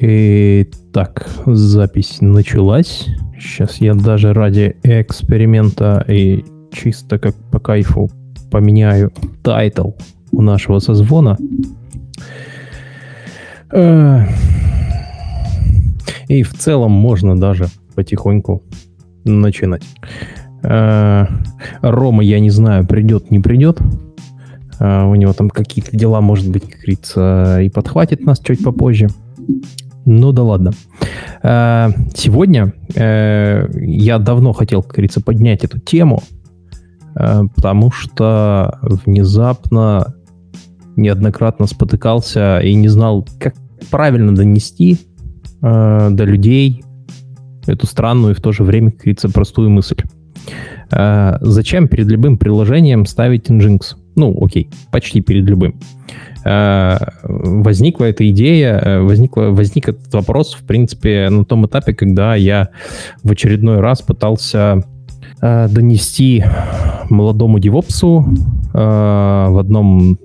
И так, запись началась. Сейчас я даже ради эксперимента и чисто как по кайфу поменяю title у нашего созвона. Э, и в целом можно даже потихоньку начинать. Э, Рома, я не знаю, придет, не придет. Э, у него там какие-то дела, может быть, как говорится, и подхватит нас чуть попозже. Ну да ладно. Э, сегодня я давно хотел, как говорится, поднять эту тему, потому что внезапно неоднократно спотыкался и не знал, как правильно донести до людей эту странную и в то же время, как говорится, простую мысль. Зачем перед любым приложением ставить Nginx? Ну, окей, почти перед любым. Э, возникла эта идея, э, возникла, возник этот вопрос, в принципе, на том этапе, когда я в очередной раз пытался э, донести молодому девопсу в одном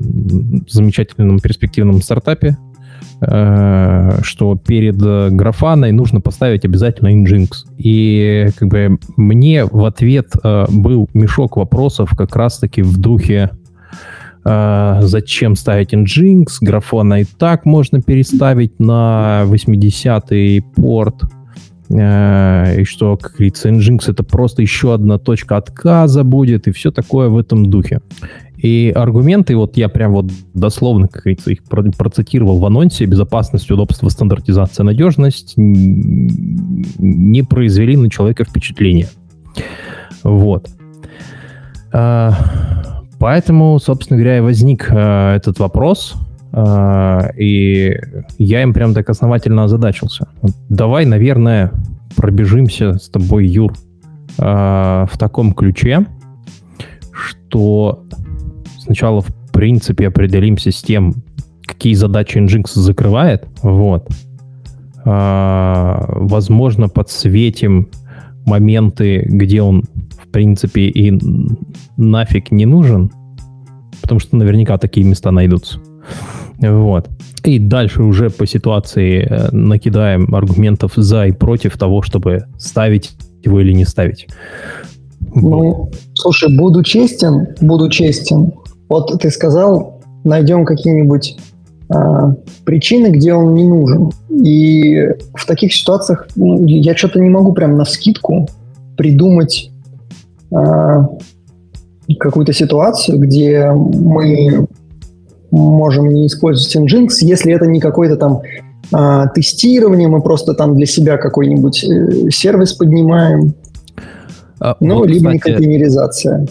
замечательном перспективном стартапе, что перед графаной нужно поставить обязательно Nginx. И как бы мне в ответ был мешок вопросов как раз-таки в духе Uh, зачем ставить Nginx? Графона и так можно переставить на 80-й порт. Uh, и что, как говорится, Nginx это просто еще одна точка отказа будет, и все такое в этом духе. И аргументы, вот я прям вот дословно, как говорится, их процитировал в анонсе, безопасность, удобство, стандартизация, надежность, не произвели на человека впечатления. Вот. Поэтому, собственно говоря, и возник э, этот вопрос, э, и я им прям так основательно озадачился. Давай, наверное, пробежимся с тобой, Юр, э, в таком ключе, что сначала, в принципе, определимся с тем, какие задачи Nginx закрывает, вот. Э, возможно, подсветим моменты, где он принципе, и нафиг не нужен, потому что наверняка такие места найдутся. Вот. И дальше уже по ситуации э, накидаем аргументов за и против того, чтобы ставить его или не ставить. Ну, слушай, буду честен, буду честен. Вот ты сказал, найдем какие-нибудь э, причины, где он не нужен. И в таких ситуациях ну, я что-то не могу прям на скидку придумать а, какую-то ситуацию, где мы можем не использовать Nginx, если это не какое-то там а, тестирование, мы просто там для себя какой-нибудь э, сервис поднимаем. А, ну, вот, либо кстати, не контейнеризация.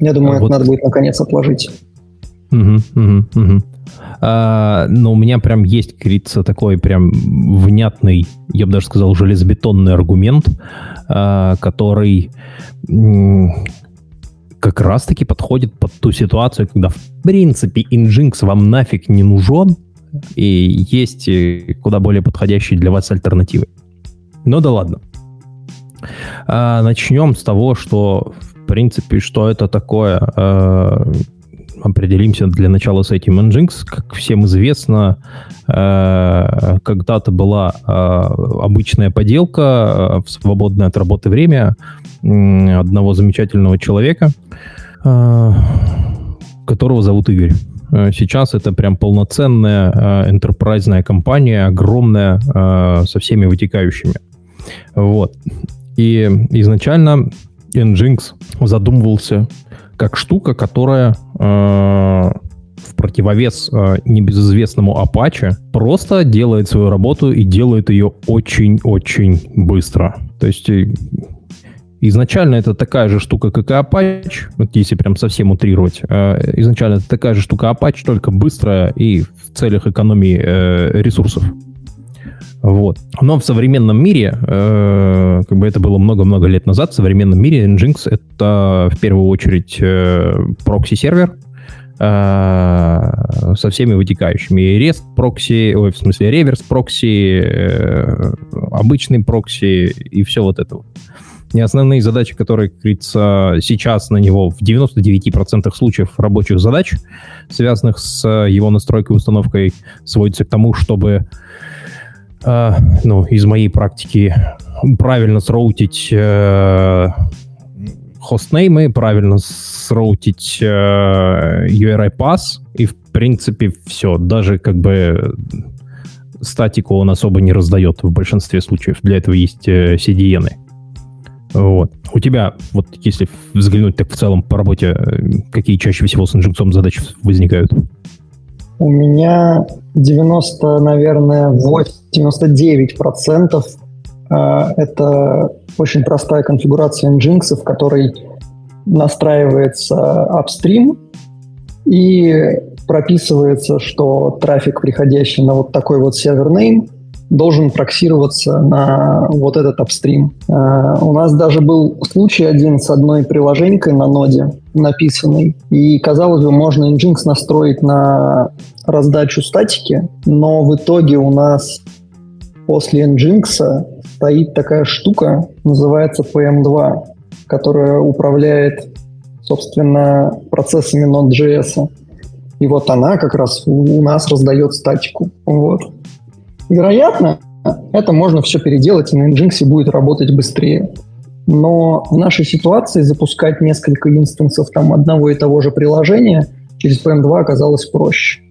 Я думаю, а, это вот... надо будет наконец отложить. Угу, угу, угу. А, но у меня прям есть, говорится, такой прям внятный, я бы даже сказал, железобетонный аргумент, а, который как раз-таки подходит под ту ситуацию, когда в принципе Nginx вам нафиг не нужен, и есть э, куда более подходящие для вас альтернативы. Ну да ладно. А, начнем с того, что в принципе, что это такое. А, определимся для начала с этим. Nginx, как всем известно, э, когда-то была э, обычная поделка э, в свободное от работы время одного замечательного человека, которого зовут Игорь. Сейчас это прям полноценная энтерпрайзная компания, огромная, со всеми вытекающими. Вот. И изначально Nginx задумывался как штука, которая э, в противовес э, небезызвестному Apache просто делает свою работу и делает ее очень-очень быстро. То есть э, Изначально это такая же штука, как и Apache, вот если прям совсем утрировать. Э, изначально это такая же штука Apache, только быстрая и в целях экономии э, ресурсов. Вот. Но в современном мире, э, как бы это было много-много лет назад, в современном мире Nginx это в первую очередь э, прокси-сервер э, со всеми вытекающими. И REST прокси, ой, в смысле реверс прокси, э, обычный прокси и все вот это вот. И основные задачи, которые, как говорится, сейчас на него в 99% случаев рабочих задач, связанных с его настройкой и установкой, сводятся к тому, чтобы э, ну, из моей практики правильно сроутить э, хостнеймы, правильно сроутить э, URI pass, и в принципе все. Даже как бы статику он особо не раздает в большинстве случаев. Для этого есть э, CDN. Вот. У тебя, вот если взглянуть так в целом по работе, э, какие чаще всего с инжекцом задачи возникают? У меня 90, наверное, 99 процентов а, это очень простая конфигурация Nginx, в которой настраивается апстрим и прописывается, что трафик, приходящий на вот такой вот сервер name, должен проксироваться на вот этот апстрим. А, у нас даже был случай один с одной приложенькой на ноде написанной, и, казалось бы, можно Nginx настроить на раздачу статики, но в итоге у нас после Nginx стоит такая штука, называется PM2, которая управляет, собственно, процессами Node.js. И вот она как раз у нас раздает статику. Вот. Вероятно, это можно все переделать, и на Nginx будет работать быстрее. Но в нашей ситуации запускать несколько инстансов там одного и того же приложения через PM2 оказалось проще.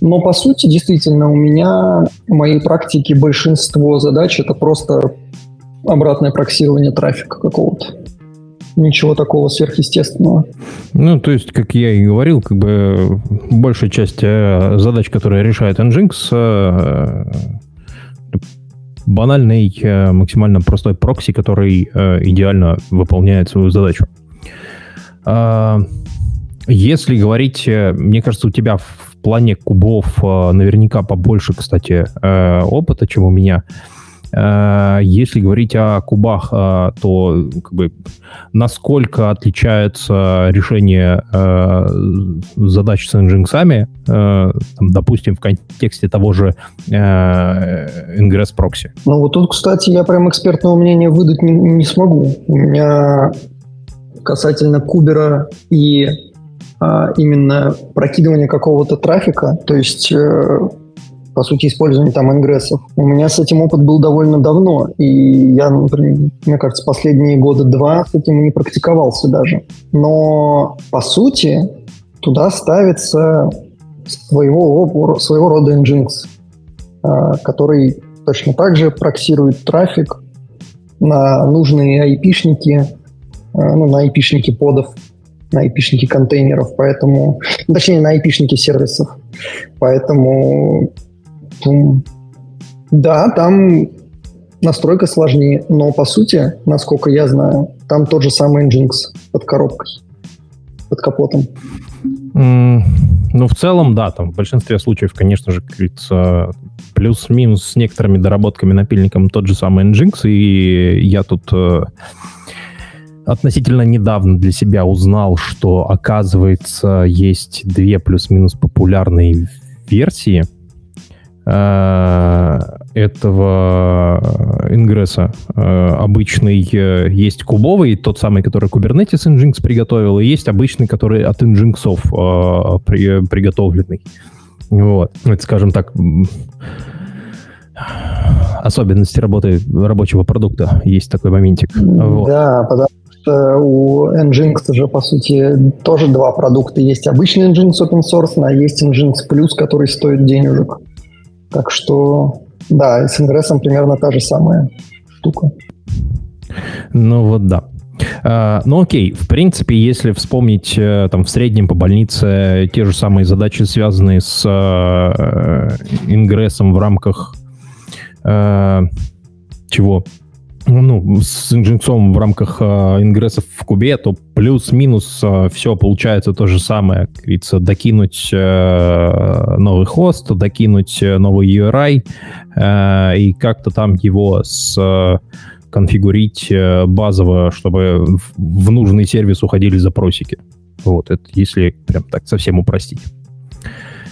Но по сути, действительно, у меня в моей практике большинство задач это просто обратное проксирование трафика какого-то. Ничего такого сверхъестественного. Ну, то есть, как я и говорил, как бы большая часть э, задач, которые решает Nginx, э, банальный, э, максимально простой прокси, который идеально выполняет свою задачу. А, если говорить, мне кажется, у тебя в плане кубов наверняка побольше, кстати, опыта, чем у меня. Если говорить о кубах, то как бы, насколько отличается решение задач с Nginx, допустим, в контексте того же Ingress Proxy? Ну вот тут, кстати, я прям экспертного мнения выдать не, не смогу. У меня касательно кубера и а, именно прокидывание какого-то трафика, то есть э, по сути, использование там ингрессов. У меня с этим опыт был довольно давно, и я, например, мне кажется, последние года два с этим не практиковался даже. Но, по сути, туда ставится своего, своего рода Nginx, а, который точно так же проксирует трафик на нужные IP-шники, а, ну, на IP-шники подов, на IP-шники контейнеров, поэтому, точнее, на IP-шники сервисов. Поэтому, да, там настройка сложнее, но по сути, насколько я знаю, там тот же самый Nginx под коробкой, под капотом. Mm, ну, в целом, да, там в большинстве случаев, конечно же, как говорится, плюс-минус с некоторыми доработками напильником тот же самый Nginx, и я тут э, относительно недавно для себя узнал, что, оказывается, есть две плюс-минус популярные версии этого ингресса. Э, обычный э, есть кубовый, тот самый, который Kubernetes Nginx приготовил, и есть обычный, который от Nginx при, приготовленный. Вот. Это, скажем так, особенности работы рабочего продукта. Есть такой моментик. Вот. Да, потому у Nginx же, по сути, тоже два продукта. Есть обычный Nginx open source, а есть Nginx Plus, который стоит денежек. Так что, да, с Ingress примерно та же самая штука. Ну вот да. Uh, ну окей, в принципе, если вспомнить uh, там в среднем по больнице те же самые задачи, связанные с uh, ингрессом в рамках чего? Ну, с инженцом в рамках э, ингрессов в кубе, то плюс-минус э, все получается то же самое. Как говорится, докинуть э, новый хост, докинуть э, новый URI э, и как-то там его с э, конфигурить э, базово, чтобы в, в нужный сервис уходили запросики. Вот, это если прям так совсем упростить.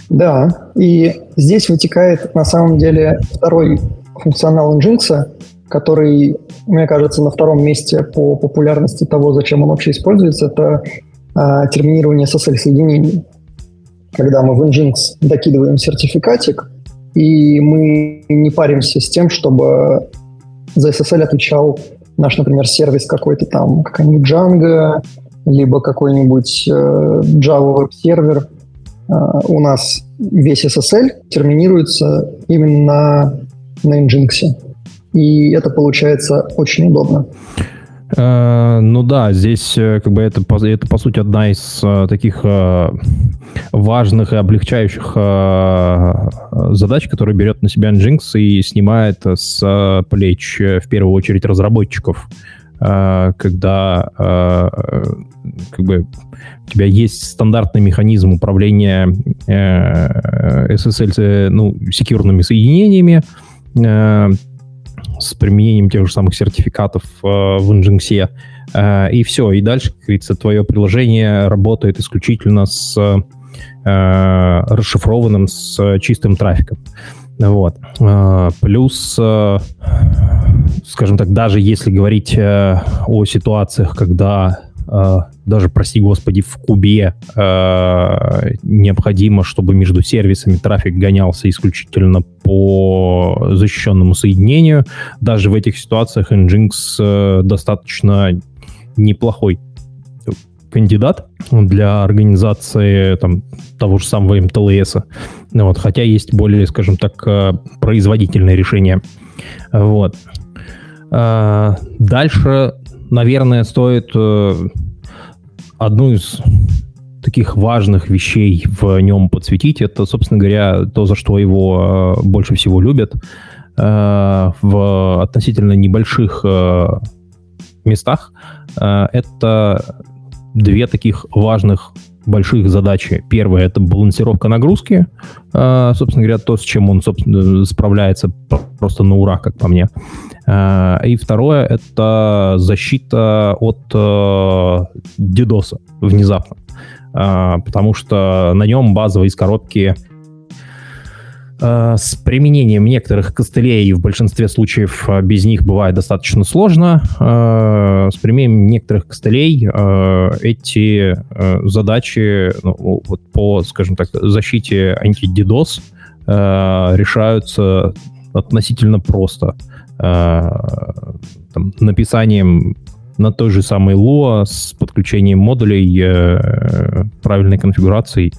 Да, и здесь вытекает на самом деле второй функционал Nginx, который, мне кажется, на втором месте по популярности того, зачем он вообще используется, это а, терминирование SSL-соединений. Когда мы в Nginx докидываем сертификатик, и мы не паримся с тем, чтобы за SSL отвечал наш, например, сервис какой-то там, какая-нибудь Django, либо какой-нибудь э, Java веб-сервер. Э, у нас весь SSL терминируется именно на Nginx. И это получается очень удобно. Э, ну да, здесь э, как бы это, это по сути одна из э, таких важных и облегчающих задач, которые берет на себя Nginx и снимает с плеч в первую очередь разработчиков, когда как бы у тебя есть стандартный механизм управления SSL, ну, секьюрными соединениями, с применением тех же самых сертификатов э, в Nginx. Э, и все, и дальше, как говорится, твое приложение работает исключительно с э, расшифрованным, с чистым трафиком. Вот. Плюс, скажем так, даже если говорить о ситуациях, когда Э, даже, прости господи, в кубе э, необходимо, чтобы между сервисами трафик гонялся исключительно по защищенному соединению. Даже в этих ситуациях Nginx э, достаточно неплохой кандидат для организации там, того же самого МТЛС. Вот, хотя есть более, скажем так, производительные решения. Вот. Дальше наверное, стоит э, одну из таких важных вещей в нем подсветить. Это, собственно говоря, то, за что его э, больше всего любят. Э, в относительно небольших местах это две таких важных больших задачи. Первая — это балансировка нагрузки. Собственно говоря, то, с чем он собственно, справляется просто на ура, как по мне. Э, и второе — это защита от э, внезапно. Э, потому что на нем базово из коробки с применением некоторых костылей в большинстве случаев без них бывает достаточно сложно. С применением некоторых костылей эти задачи ну, вот по, скажем так, защите анти-DDoS решаются относительно просто. Э, там, написанием на той же самой Lua с подключением модулей э, правильной конфигурации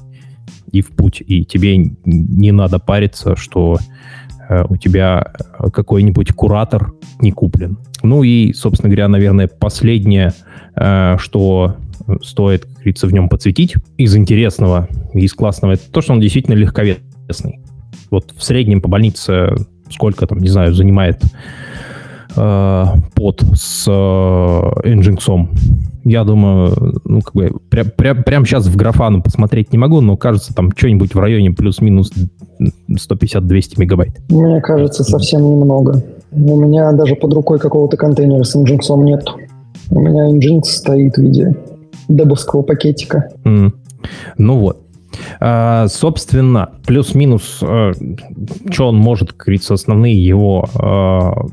и в путь. И тебе не надо париться, что э, у тебя какой-нибудь куратор не куплен. Ну и, собственно говоря, наверное, последнее, э, что стоит, как говорится, в нем подсветить из интересного, из классного, это то, что он действительно легковесный. Вот в среднем по больнице сколько там, не знаю, занимает э, под с э, Nginx. Я думаю, ну, как бы, прям, прям, прям сейчас в графану посмотреть не могу, но кажется, там что-нибудь в районе плюс-минус 150-200 мегабайт. Мне кажется, совсем немного. У меня даже под рукой какого-то контейнера с Nginx нет. У меня Nginx стоит в виде дебовского пакетика. Mm. Ну вот. А, собственно, плюс-минус, а, что он может, как говорится, основные его а,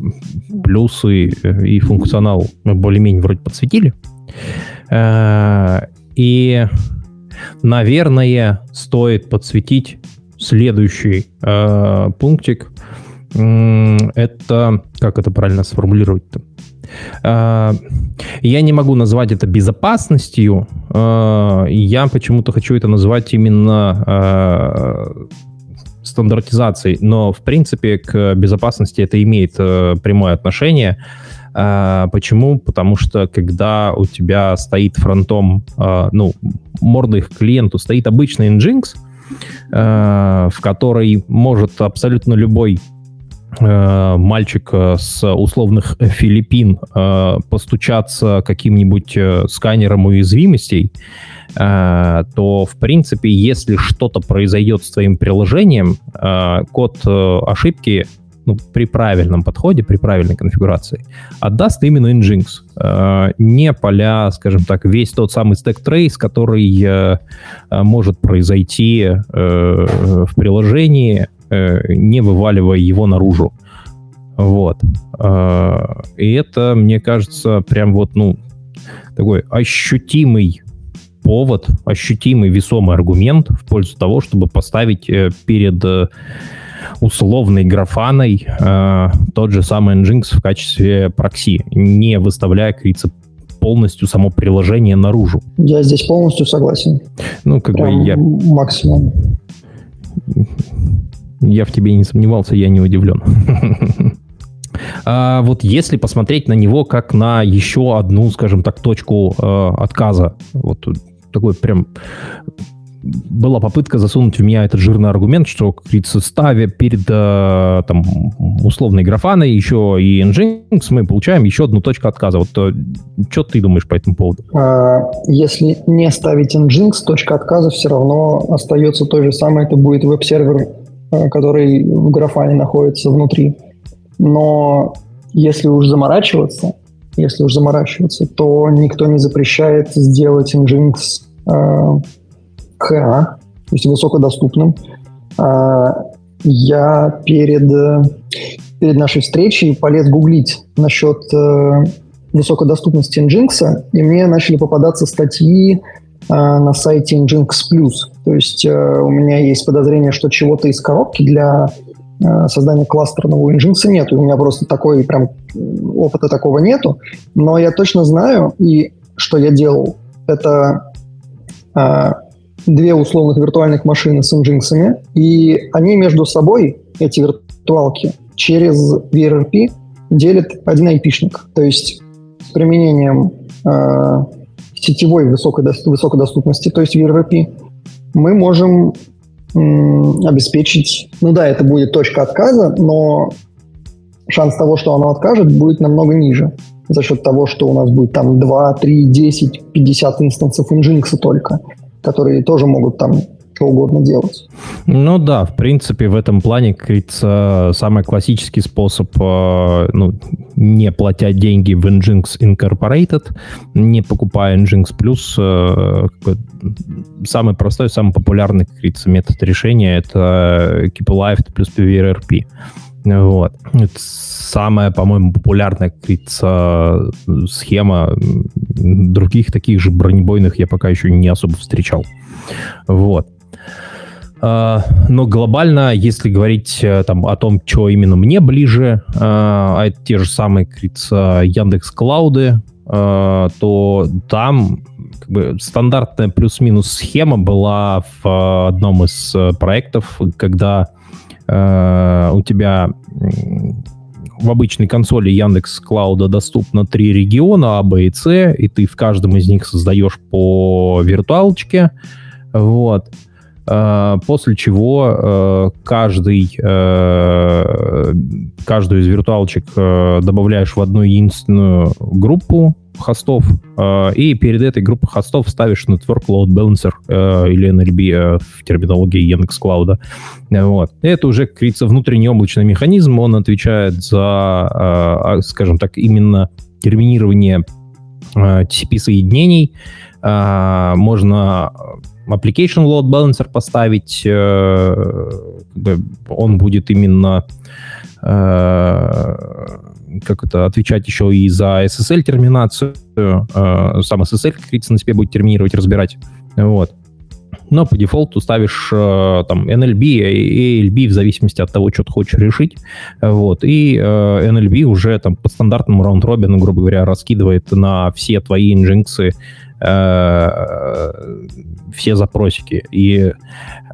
плюсы и функционал мы более-менее вроде подсветили. И, наверное, стоит подсветить следующий пунктик. Это, как это правильно сформулировать-то? Э, я не могу назвать это безопасностью. Э, я почему-то хочу это назвать именно э, стандартизацией. Но, в принципе, к безопасности это имеет прямое отношение. Почему? Потому что когда у тебя стоит фронтом, ну, мордой к клиенту стоит обычный Nginx, в который может абсолютно любой мальчик э, с условных Филиппин э, постучаться каким-нибудь сканером уязвимостей, то, в принципе, если что-то произойдет с твоим приложением, код ошибки ну, при правильном подходе, при правильной конфигурации, отдаст именно Nginx. Не поля, скажем так, весь тот самый стек трейс, который может произойти в приложении, Э, не вываливая его наружу. Вот. А, и это, мне кажется, прям вот, ну, такой ощутимый повод, ощутимый весомый аргумент в пользу того, чтобы поставить э, перед условной графаной э, тот же самый Nginx в качестве прокси, не выставляя, как говорится, полностью само приложение наружу. Я здесь полностью согласен. Ну, как Прям бы я... Максимум. Я в тебе не сомневался, я не удивлен. А вот если посмотреть на него как на еще одну, скажем так, точку э, отказа, вот такой прям была попытка засунуть в меня этот жирный аргумент, что, как говорится, ставя перед э, там, условной графаной еще и Nginx, мы получаем еще одну точку отказа. Вот э, что ты думаешь по этому поводу? А, если не ставить Nginx, точка отказа все равно остается той же самой. Это будет веб-сервер, который в графане находится внутри. Но если уж заморачиваться, если уж заморачиваться, то никто не запрещает сделать Nginx э, ХА, то есть высокодоступным. А, я перед, перед нашей встречей полез гуглить насчет э, высокодоступности Nginx, и мне начали попадаться статьи э, на сайте Nginx Plus. То есть э, у меня есть подозрение, что чего-то из коробки для создания кластерного Nginx нет. У меня просто такой прям опыта такого нету. Но я точно знаю, и что я делал, это две условных виртуальных машины с инжинксами, и они между собой, эти виртуалки, через VRRP делят один айпишник. То есть с применением э, сетевой высокой, высокой доступности, то есть VRRP, мы можем обеспечить... Ну да, это будет точка отказа, но шанс того, что оно откажет, будет намного ниже. За счет того, что у нас будет там 2, 3, 10, 50 инстансов Nginx только которые тоже могут там что угодно делать. Ну да, в принципе, в этом плане, как говорится, самый классический способ, э, ну, не платя деньги в Nginx Incorporated, не покупая Nginx Plus, э, самый простой, самый популярный, как говорится, метод решения — это Keep Alive плюс PVRP. Вот. Это самая, по-моему, популярная, как говорится, схема. Других таких же бронебойных я пока еще не особо встречал. Вот. А, но глобально, если говорить э, там, о том, что именно мне ближе, а это те же самые, как говорится, Яндекс Клауды, а, то там как бы, стандартная плюс-минус схема была в одном из э, проектов, когда э, у тебя в обычной консоли Яндекс Клауда доступно три региона А, Б и С, и ты в каждом из них создаешь по виртуалочке, вот. После чего э, каждый, э, каждую из виртуалочек добавляешь в одну единственную группу, хостов, э, и перед этой группой хостов ставишь Network Load Balancer э, или NLB э, в терминологии Yandex Cloud. Вот. Это уже, как говорится, внутренний облачный механизм, он отвечает за, а, скажем так, именно терминирование TCP-соединений. Можно application load balancer поставить, он будет именно как это, отвечать еще и за SSL-терминацию. Э, сам SSL, как говорится, на себе будет терминировать, разбирать. Вот. Но по дефолту ставишь э, там NLB и ALB в зависимости от того, что ты хочешь решить. Вот. И э, NLB уже там по стандартному раунд-робину, грубо говоря, раскидывает на все твои инжинксы э, все запросики. И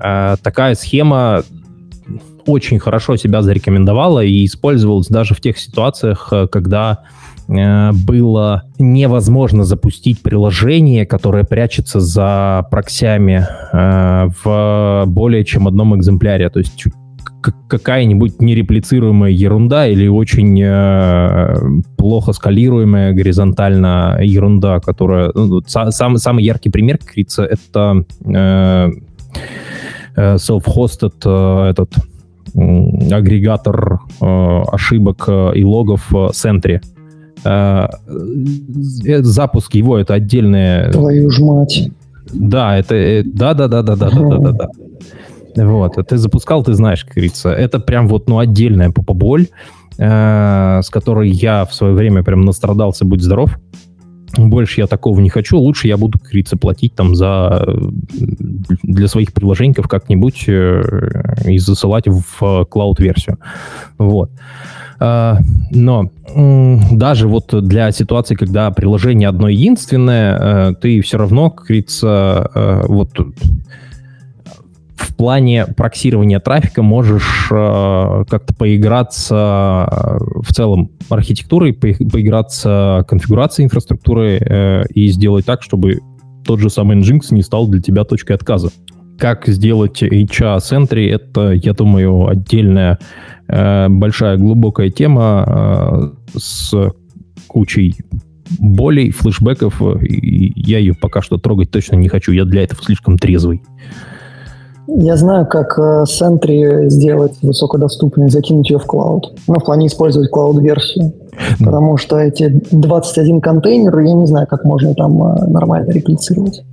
э, такая схема очень хорошо себя зарекомендовала и использовалась даже в тех ситуациях, э, когда э, было невозможно запустить приложение, которое прячется за проксями э, в более чем одном экземпляре. То есть какая-нибудь нереплицируемая ерунда или очень э, плохо скалируемая горизонтально ерунда, которая... Ну, сам, самый яркий пример, как говорится, это э, self-hosted э, этот агрегатор э, ошибок э, и логов в Сентре. Э, запуск его это отдельная... Твою ж мать. Да, это... Да, да, Вот, ты запускал, ты знаешь, как говорится. Это прям вот, ну, отдельная попоболь, э, с которой я в свое время прям настрадался, будь здоров. больше я такого не хочу, лучше я буду, как говорится, платить там за для своих приложений как-нибудь э, и засылать в клауд-версию. Вот. А, но даже вот для ситуации, когда приложение одно единственное, э, ты все равно, как говорится, э, вот в плане проксирования трафика можешь э, как-то поиграться э, в целом архитектурой, по, поиграться конфигурацией инфраструктуры э, и сделать так, чтобы тот же самый Nginx не стал для тебя точкой отказа. Как сделать HA Sentry, это, я думаю, отдельная э, большая глубокая тема э, с кучей болей, флешбеков, я ее пока что трогать точно не хочу, я для этого слишком трезвый. Я знаю, как э, Sentry сделать высокодоступной, закинуть ее в клауд. Ну, в плане использовать клауд-версию. Потому что эти 21 контейнер, я не знаю, как можно там э, нормально реплицировать.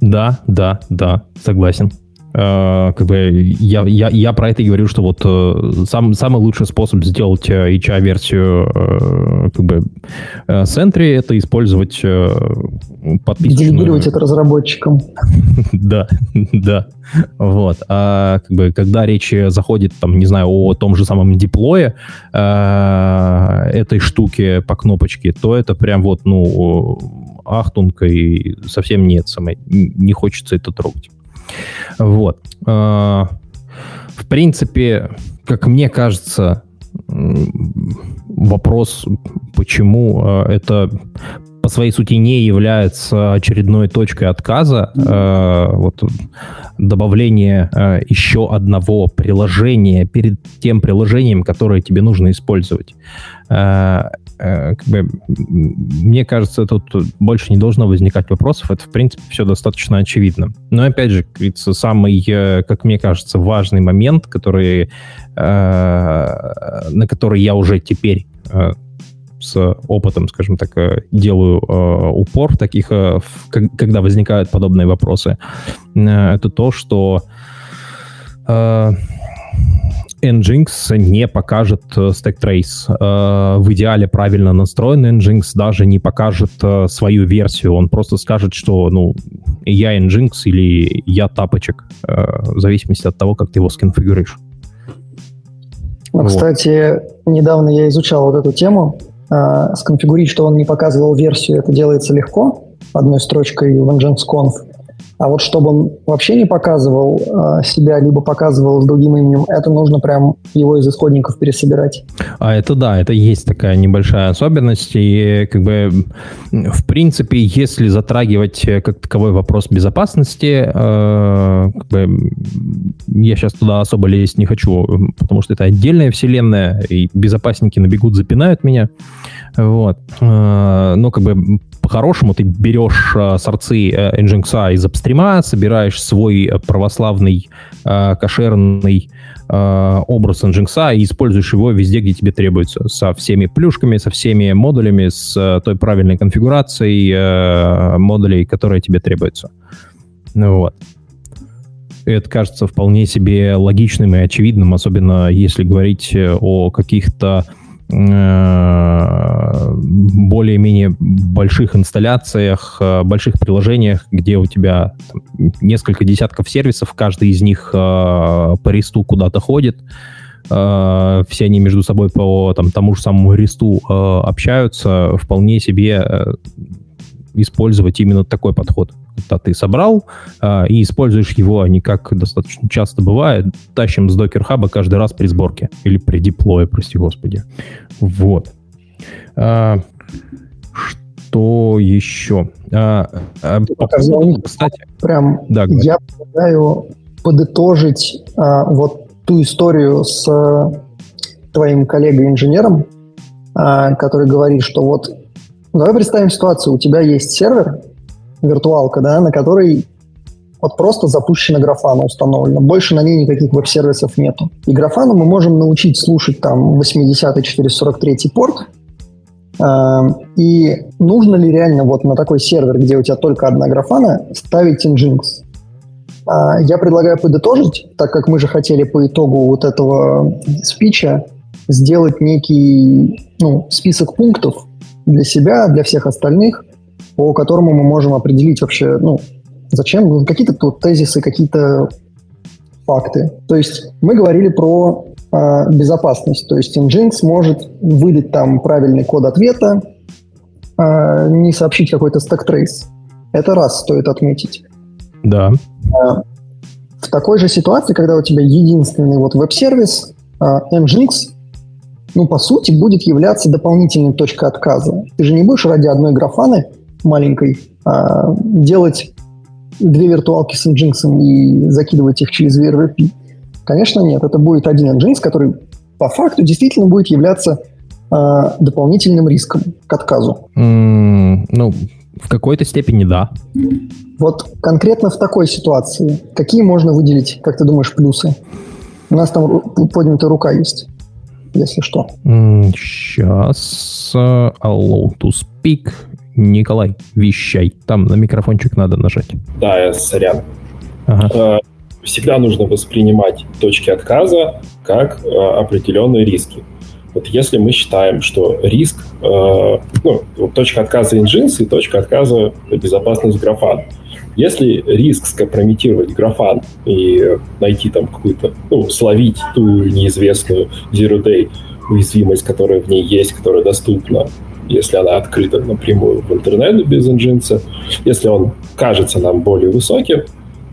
Да, да, да, согласен. Uh, как бы я, я, я про это и говорю, что вот uh, сам, самый лучший способ сделать uh, э, HA-версию как бы Sentry это использовать подписочную... Делегировать это разработчикам. да, да. Вот. А как бы когда речь заходит, там, не знаю, о том же самом диплое этой штуки по кнопочке, то это прям вот, ну, ахтунка и совсем нет, самое, не хочется это трогать. Вот. А, в принципе, как мне кажется, вопрос, почему а, это по своей сути не является очередной точкой отказа. Э, вот добавление еще одного приложения перед тем приложением, которое тебе нужно использовать. Как бы, мне кажется, тут больше не должно возникать вопросов. Это, в принципе, все достаточно очевидно. Но, опять же, самый, э, как мне кажется, важный момент, который, э, на который я уже теперь с опытом, скажем так, делаю упор в таких, когда возникают подобные вопросы, это то, что Nginx не покажет э, Stack Trace. Э, в идеале правильно настроенный Nginx даже не покажет э, свою версию. Он просто скажет, что ну, я Nginx или я тапочек, в зависимости от того, как ты его сконфигуришь. Ну, вот. Кстати, недавно я изучал вот эту тему. Сконфигурить, что он не показывал версию, это делается легко, одной строчкой в Nginx Conf. А вот чтобы он вообще не показывал э, себя, либо показывал с другим именем, это нужно прям его из исходников пересобирать. А это да, это есть такая небольшая особенность. И как бы в принципе, если затрагивать э, как таковой вопрос безопасности, э, как бы, я сейчас туда особо лезть не хочу, потому что это отдельная вселенная, и безопасники набегут, запинают меня. Вот. Э, но как бы по-хорошему ты берешь э, сорцы э, Nginx из апстрима, собираешь свой э, православный э, кошерный э, образ Nginx и используешь его везде, где тебе требуется, со всеми плюшками, со всеми модулями, с э, той правильной конфигурацией э, модулей, которые тебе требуются. Ну вот. Это кажется вполне себе логичным и очевидным, особенно если говорить о каких-то Э, более-менее больших инсталляциях, э, больших приложениях, где у тебя там, несколько десятков сервисов, каждый из них э, по ресту куда-то ходит, все они между собой по там, тому же самому ресту общаются, вполне себе использовать именно такой подход. Это ты собрал э, и используешь его, а не как достаточно часто бывает, тащим с Docker Hub каждый раз при сборке или при деплое, прости господи. Вот. А, что еще? А, а, по поводу, кстати, прям да, я предлагаю подытожить а, вот ту историю с твоим коллегой-инженером, который говорит, что вот Давай представим ситуацию. У тебя есть сервер, виртуалка, да, на которой вот просто запущена графана установлена. Больше на ней никаких веб-сервисов нету. И графану мы можем научить слушать там 80 443 порт. Э, и нужно ли реально вот на такой сервер, где у тебя только одна графана, ставить Nginx? Э, я предлагаю подытожить, так как мы же хотели по итогу вот этого спича сделать некий ну, список пунктов, для себя, для всех остальных, по которому мы можем определить вообще, ну, зачем, ну, какие-то тут тезисы, какие-то факты. То есть мы говорили про э, безопасность, то есть Nginx может выдать там правильный код ответа, э, не сообщить какой-то stack trace. Это раз стоит отметить. Да. Э, в такой же ситуации, когда у тебя единственный вот веб-сервис, э, Nginx, ну, по сути, будет являться дополнительной точкой отказа. Ты же не будешь ради одной графаны маленькой э, делать две виртуалки с Nginx и закидывать их через VRRP. Конечно, нет. Это будет один Nginx, который по факту действительно будет являться э, дополнительным риском к отказу. Mm, ну, в какой-то степени да. Вот конкретно в такой ситуации какие можно выделить, как ты думаешь, плюсы? У нас там поднятая рука есть, если что. Сейчас. Uh, allow to speak. Николай, вещай. Там на микрофончик надо нажать. Да, я сорян. Ага. Всегда нужно воспринимать точки отказа как определенные риски. Вот если мы считаем, что риск, э, ну, точка отказа Nginx и точка отказа безопасность графан. Если риск скомпрометировать графан и найти там какую-то, ну, словить ту неизвестную zero day уязвимость, которая в ней есть, которая доступна, если она открыта напрямую в интернет без Nginx, если он кажется нам более высоким,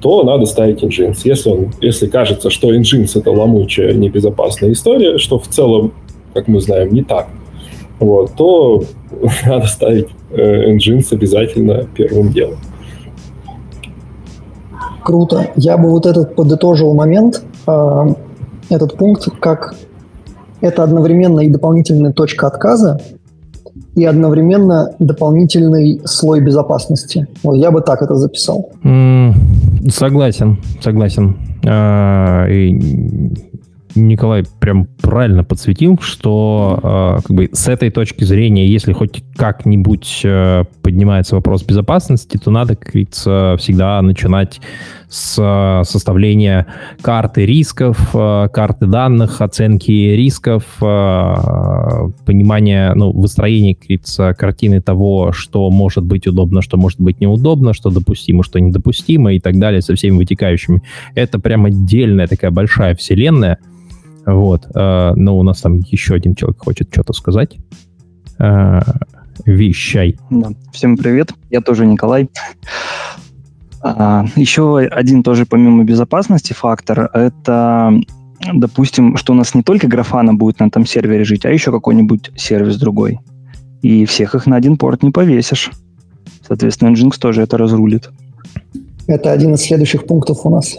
то надо ставить Nginx. Если, он, если кажется, что Nginx это ломучая, небезопасная история, что в целом как мы знаем, не так, вот, то надо ставить э, Nginx обязательно первым делом. Круто. Я бы вот этот подытожил момент, э, этот пункт, как это одновременно и дополнительная точка отказа, и одновременно дополнительный слой безопасности. Вот я бы так это записал. Mm, согласен, согласен. А, и Николай прям правильно подсветил, что э, как бы с этой точки зрения, если хоть как-нибудь э, поднимается вопрос безопасности, то надо, как говорится, всегда начинать с э, составления карты рисков, э, карты данных, оценки рисков, э, понимания, ну, выстроения, как картины того, что может быть удобно, что может быть неудобно, что допустимо, что недопустимо и так далее, со всеми вытекающими. Это прям отдельная такая большая вселенная, вот. Но у нас там еще один человек хочет что-то сказать. Вещай. Да. Всем привет. Я тоже Николай. А, еще один тоже помимо безопасности фактор – это, допустим, что у нас не только графана будет на этом сервере жить, а еще какой-нибудь сервис другой. И всех их на один порт не повесишь. Соответственно, Nginx тоже это разрулит. Это один из следующих пунктов у нас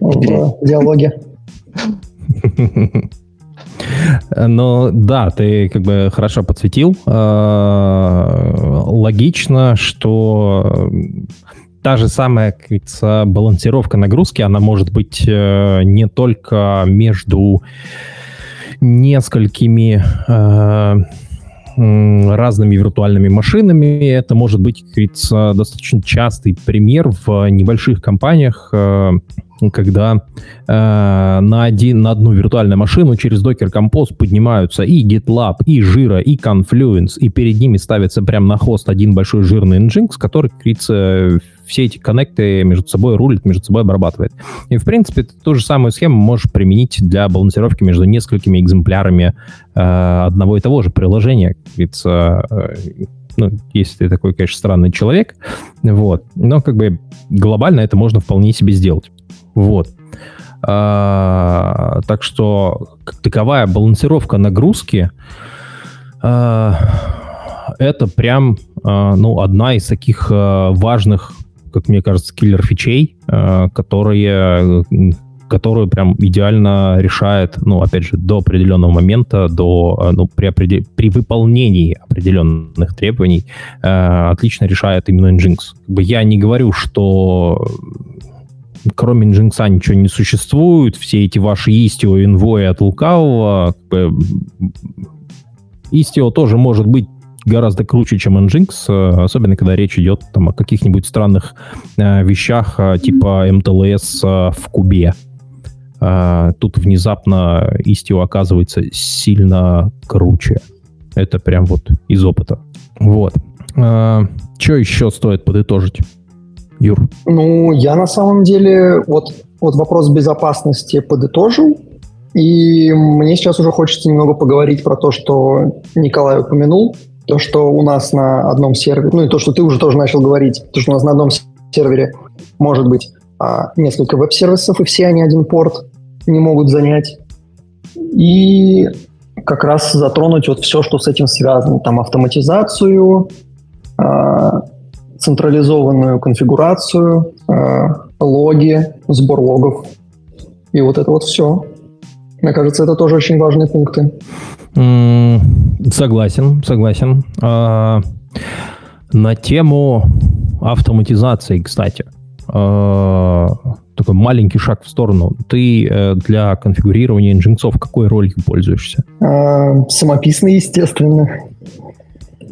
в диалоге. Но да, ты как бы хорошо подсветил. А, логично, что та же самая, как говорится, балансировка нагрузки, она может быть э, не только между несколькими э, разными виртуальными машинами. Это может быть, как говорится, достаточно частый пример в небольших компаниях, э, когда э, на, один, на одну виртуальную машину через Docker Compose поднимаются и GitLab, и Jira, и Confluence, и перед ними ставится прямо на хост один большой жирный Nginx, который, как говорится, все эти коннекты между собой рулит, между собой обрабатывает. И, в принципе, ты ту же самую схему можешь применить для балансировки между несколькими экземплярами э, одного и того же приложения. Как говорится, э, ну, если ты такой, конечно, странный человек, вот, но как бы глобально это можно вполне себе сделать. Вот. А, так что как таковая балансировка нагрузки а, это прям а, ну, одна из таких важных, как мне кажется, киллер-фичей, а, которые которую прям идеально решает, ну, опять же, до определенного момента, до, ну, при, при выполнении определенных требований э, отлично решает именно Nginx. Как бы я не говорю, что кроме Nginx ничего не существует, все эти ваши Istio, Envoy от лукавого, Istio тоже может быть гораздо круче, чем Nginx, э, особенно когда речь идет там, о каких-нибудь странных э, вещах э, типа э, в кубе. Тут внезапно Istio оказывается сильно круче. Это прям вот из опыта. Вот. Что еще стоит подытожить? Юр? Ну, я на самом деле вот, вот вопрос безопасности подытожил. И мне сейчас уже хочется немного поговорить про то, что Николай упомянул, то, что у нас на одном сервере, ну и то, что ты уже тоже начал говорить, то, что у нас на одном сервере может быть а, несколько веб-сервисов, и все они один порт не могут занять. И как раз затронуть вот все, что с этим связано. Там автоматизацию, а, централизованную конфигурацию, а, логи, сбор логов. И вот это вот все. Мне кажется, это тоже очень важные пункты. Согласен, согласен. А, на тему автоматизации, кстати, а, такой маленький шаг в сторону. Ты э, для конфигурирования инженцов какой ролью пользуешься? А, самописный, естественно.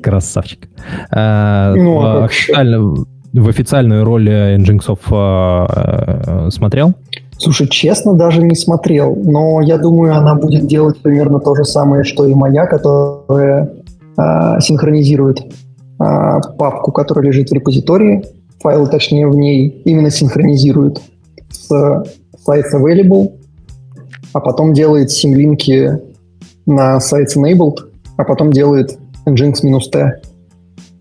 Красавчик. А, ну, в, официально, в официальную роль инженцов а, смотрел? Слушай, честно, даже не смотрел, но я думаю, она будет делать примерно то же самое, что и моя, которая э, синхронизирует э, папку, которая лежит в репозитории, файлы, точнее, в ней именно синхронизирует с sites available, а потом делает симлинки на sites enabled, а потом делает nginx-t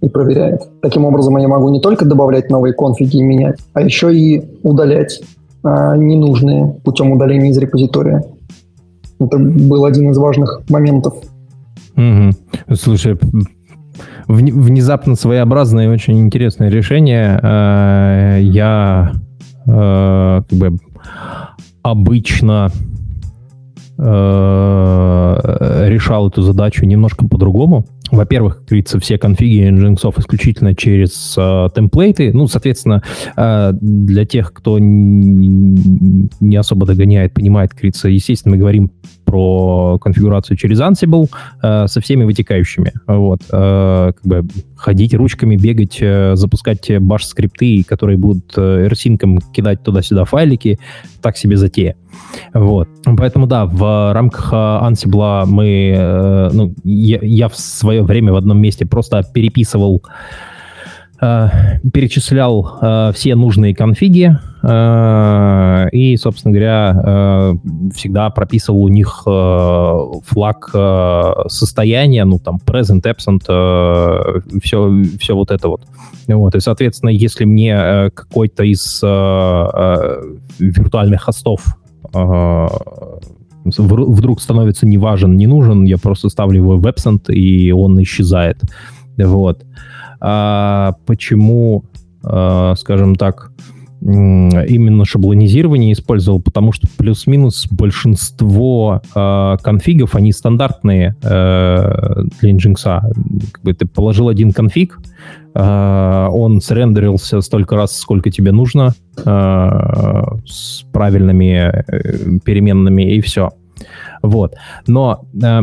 и проверяет. Таким образом, я могу не только добавлять новые конфиги и менять, а еще и удалять ненужные путем удаления из репозитория. Это был один из важных моментов. Угу. Слушай, внезапно своеобразное и очень интересное решение. А, я а, как бы обычно решал эту задачу немножко по-другому во-первых, как все конфиги Nginx исключительно через э, темплейты. Ну, соответственно, э, для тех, кто не особо догоняет, понимает, как естественно, мы говорим про конфигурацию через Ansible э, со всеми вытекающими. Вот. Э, как бы ходить ручками, бегать, э, запускать баш-скрипты, которые будут э, rsync кидать туда-сюда файлики, так себе затея. Вот. Поэтому, да, в рамках э, Ansible мы, э, ну, я, я в свое время в одном месте просто переписывал Э, перечислял э, все нужные конфиги э, и, собственно говоря, всегда прописывал у них флаг состояния, ну, там, present, absent, все, все вот это вот. Вот, и, соответственно, если мне какой-то из виртуальных хостов вдруг становится не важен, не нужен, я просто ставлю его в absent, и он исчезает. Вот. А почему, а, скажем так, именно шаблонизирование использовал, потому что плюс-минус большинство э, конфигов, они стандартные э, для Nginx. Как бы ты положил один конфиг, он срендерился столько раз, сколько тебе нужно, э, с правильными э, переменными, и все. Вот. Но э,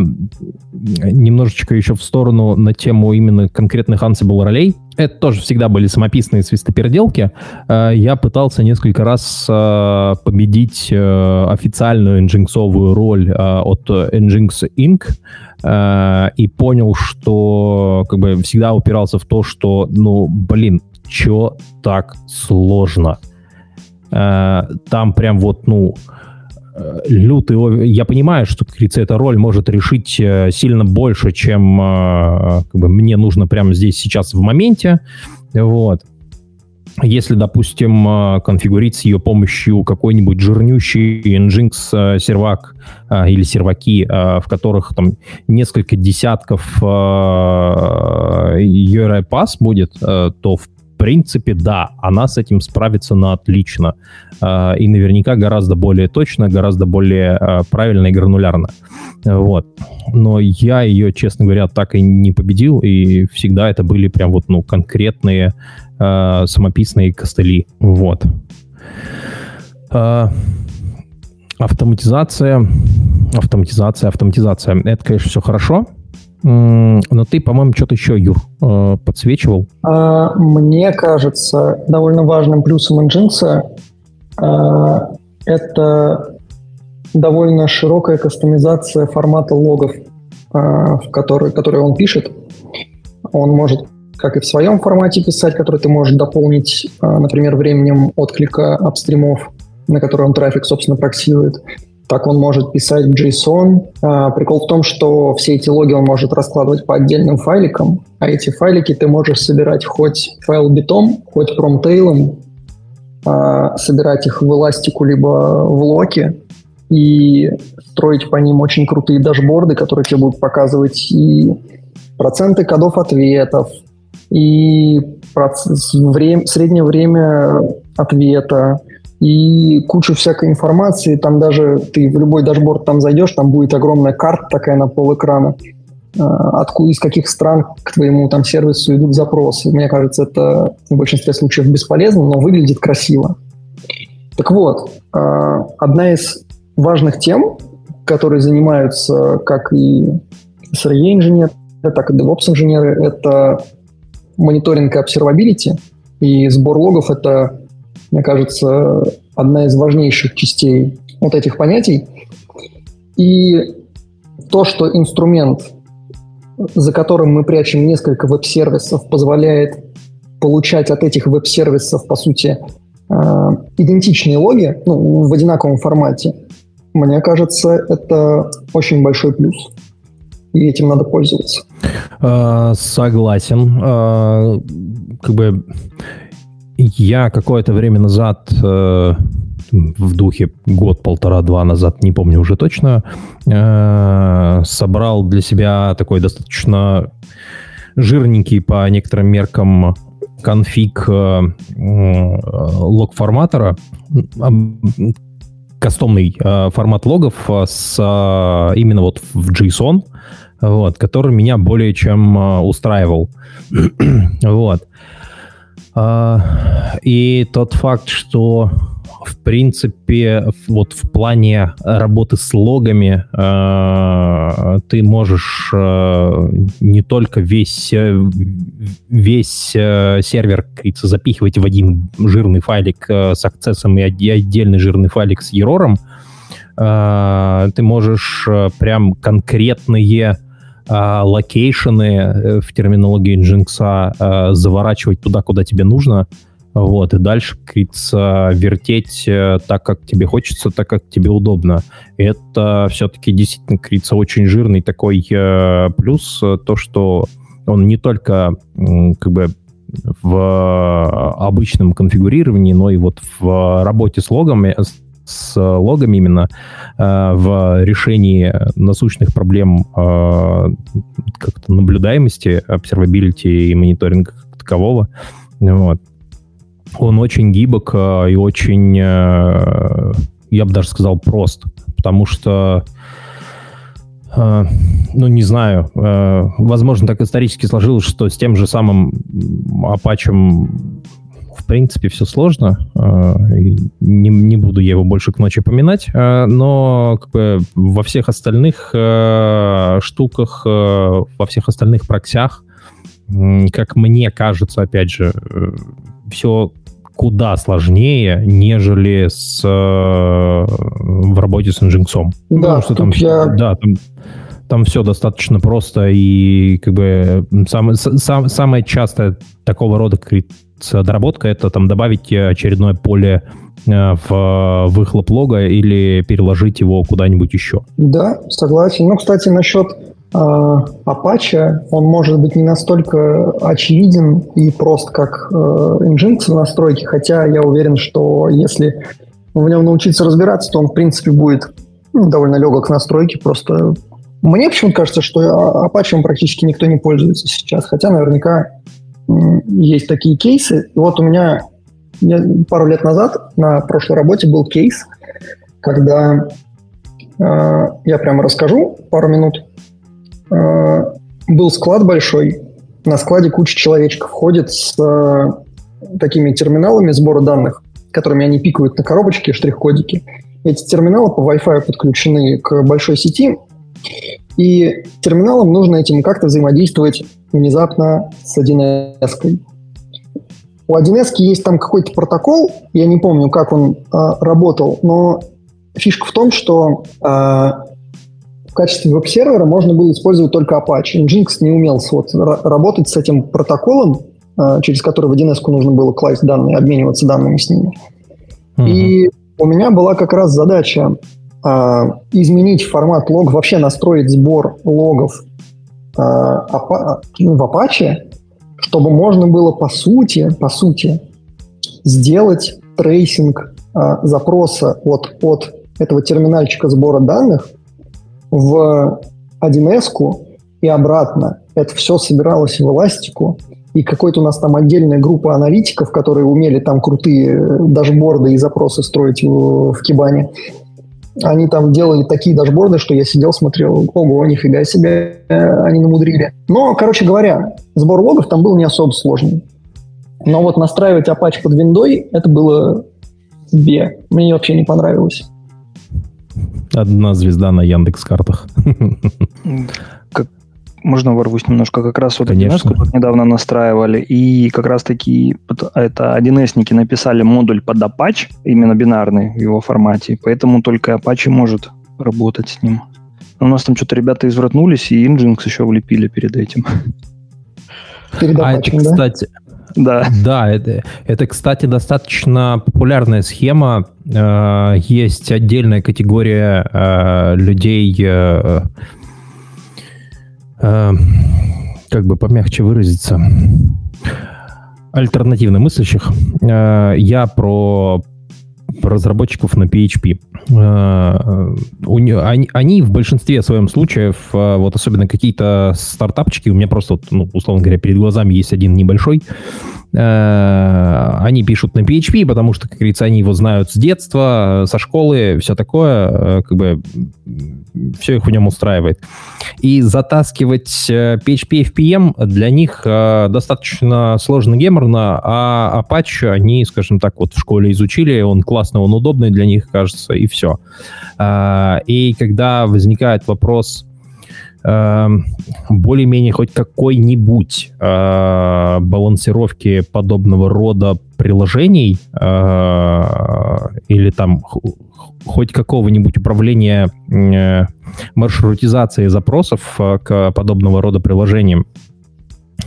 немножечко еще в сторону на тему именно конкретных Ansible ролей. Это тоже всегда были самописные свистоперделки. Э, я пытался несколько раз э, победить э, официальную nginx роль э, от Nginx Inc. Э, и понял, что как бы всегда упирался в то, что, ну, блин, чё так сложно? Э, там прям вот, ну, лютый... Я понимаю, что, как говорится, эта роль может решить э, сильно больше, чем э, как бы, мне нужно прямо здесь, сейчас, в моменте. Вот. Если, допустим, конфигурить с ее помощью какой-нибудь жирнющий Nginx сервак или серваки, в которых там несколько десятков URI pass будет, то в принципе, да, она с этим справится на отлично. А, и наверняка гораздо более точно, гораздо более а, правильно и гранулярно. Вот. Но я ее, честно говоря, так и не победил, и всегда это были прям вот, ну, конкретные э, самописные костыли. Вот. Э, автоматизация, автоматизация, автоматизация. Это, конечно, все хорошо, но ты, по-моему, что-то еще, Юр, э, подсвечивал. А, мне кажется, довольно важным плюсом Nginx а, это довольно широкая кастомизация формата логов. в который, который он пишет, он может как и в своем формате писать, который ты можешь дополнить, например, временем отклика апстримов, на который он трафик, собственно, проксирует. Так он может писать JSON. А, прикол в том, что все эти логи он может раскладывать по отдельным файликам, а эти файлики ты можешь собирать хоть файл битом, хоть промтейлом, а, собирать их в эластику либо в локе и строить по ним очень крутые дашборды, которые тебе будут показывать и проценты кодов ответов, и время, среднее время ответа, и кучу всякой информации. Там даже ты в любой дашборд там зайдешь, там будет огромная карта такая на пол экрана, а, откуда, из каких стран к твоему там сервису идут запросы. Мне кажется, это в большинстве случаев бесполезно, но выглядит красиво. Так вот, а, одна из важных тем, которые занимаются как и SRE-инженеры, так и DevOps-инженеры, это мониторинг и observability. И сбор логов — это мне кажется, одна из важнейших частей вот этих понятий. И то, что инструмент, за которым мы прячем несколько веб-сервисов, позволяет получать от этих веб-сервисов, по сути, э, идентичные логи ну, в одинаковом формате, мне кажется, это очень большой плюс. И этим надо пользоваться. А, согласен. А, как бы я какое-то время назад э, в духе год-полтора-два назад, не помню уже точно, э, собрал для себя такой достаточно жирненький по некоторым меркам конфиг э, лог-форматора, кастомный формат логов с именно вот в JSON, вот, который меня более чем устраивал. вот. А, и тот факт, что в принципе, вот в плане работы с логами э, ты можешь э, не только весь, весь э, сервер, как запихивать в один жирный файлик э, с акцессом и отдельный жирный файлик с ерором, э, ты можешь э, прям конкретные локейшены э, в терминологии Nginx а, заворачивать туда, куда тебе нужно, вот, и дальше, как говорится, вертеть э, так, как тебе хочется, так, как тебе удобно. Это все-таки действительно, как очень жирный такой э, плюс, то, что он не только как бы в обычном конфигурировании, но и вот в работе с логами, логами именно э, в решении насущных проблем э, как-то наблюдаемости, observability и мониторинга как такового. Вот. Он очень гибок э, и очень, э, я бы даже сказал, прост, потому что ну, не знаю. Возможно, так исторически сложилось, что с тем же самым Apache принципе, все сложно. А, не, не буду я его больше к ночи поминать, а, но как бы, во всех остальных а, штуках, во всех остальных проксях, как мне кажется, опять же, э, все куда сложнее, нежели с, в работе с Nginx. Да, ну, что там, я... да, там, там все достаточно просто и как бы сам, сам, самое частое такого рода доработка — это там добавить очередное поле э, в выхлоп лога или переложить его куда-нибудь еще. Да, согласен. Ну, кстати, насчет э, Apache, он может быть не настолько очевиден и прост, как э, Nginx в настройке, хотя я уверен, что если в нем научиться разбираться, то он, в принципе, будет ну, довольно легок в настройке, просто мне почему-то кажется, что Apache практически никто не пользуется сейчас, хотя наверняка есть такие кейсы. И вот у меня пару лет назад на прошлой работе был кейс, когда э, я прямо расскажу пару минут. Э, был склад большой, на складе куча человечков ходит с э, такими терминалами сбора данных, которыми они пикают на коробочке, штрих-кодики. Эти терминалы по Wi-Fi подключены к большой сети, и терминалам нужно этим как-то взаимодействовать внезапно с 1С. У 1С есть там какой-то протокол, я не помню, как он э, работал, но фишка в том, что э, в качестве веб-сервера можно было использовать только Apache. Nginx не умел вот, работать с этим протоколом, э, через который в 1С нужно было класть данные, обмениваться данными с ними. Uh-huh. И у меня была как раз задача изменить формат лог, вообще настроить сбор логов апа, ну, в Apache, чтобы можно было по сути, по сути сделать tracing э, запроса от, от этого терминальчика сбора данных в 1С и обратно. Это все собиралось в эластику, и какой-то у нас там отдельная группа аналитиков, которые умели там крутые э, дашборды и запросы строить в, в Кибане. Они там делали такие дашборды, что я сидел, смотрел, ого, нифига себе, э, они намудрили. Но, короче говоря, сбор логов там был не особо сложный. Но вот настраивать Apache под виндой, это было бе. Мне вообще не понравилось. Одна звезда на Яндекс картах. Можно ворвусь немножко? Как раз вот 1С недавно настраивали, и как раз таки это 1С-ники написали модуль под Apache, именно бинарный в его формате, поэтому только Apache может работать с ним. у нас там что-то ребята извратнулись, и Nginx еще влепили перед этим. Перед Apache, а это, да? кстати, да. Да, это, это, кстати, достаточно популярная схема. Э, есть отдельная категория э, людей, э, как бы помягче выразиться, альтернативно мыслящих. Я про разработчиков на PHP. Они, они в большинстве своем случаев, вот особенно какие-то стартапчики, у меня просто, ну, условно говоря, перед глазами есть один небольшой, Э, они пишут на PHP, потому что, как говорится, они его знают с детства, со школы, все такое, э, как бы все их в нем устраивает. И затаскивать э, PHP FPM для них достаточно сложно геморно, а Apache они, скажем так, вот в школе изучили, он классный, он удобный для них, кажется, и все. И когда возникает вопрос, Эм, более-менее хоть какой-нибудь э, балансировки подобного рода приложений или там хоть какого-нибудь управления э, маршрутизацией запросов к подобного рода приложениям,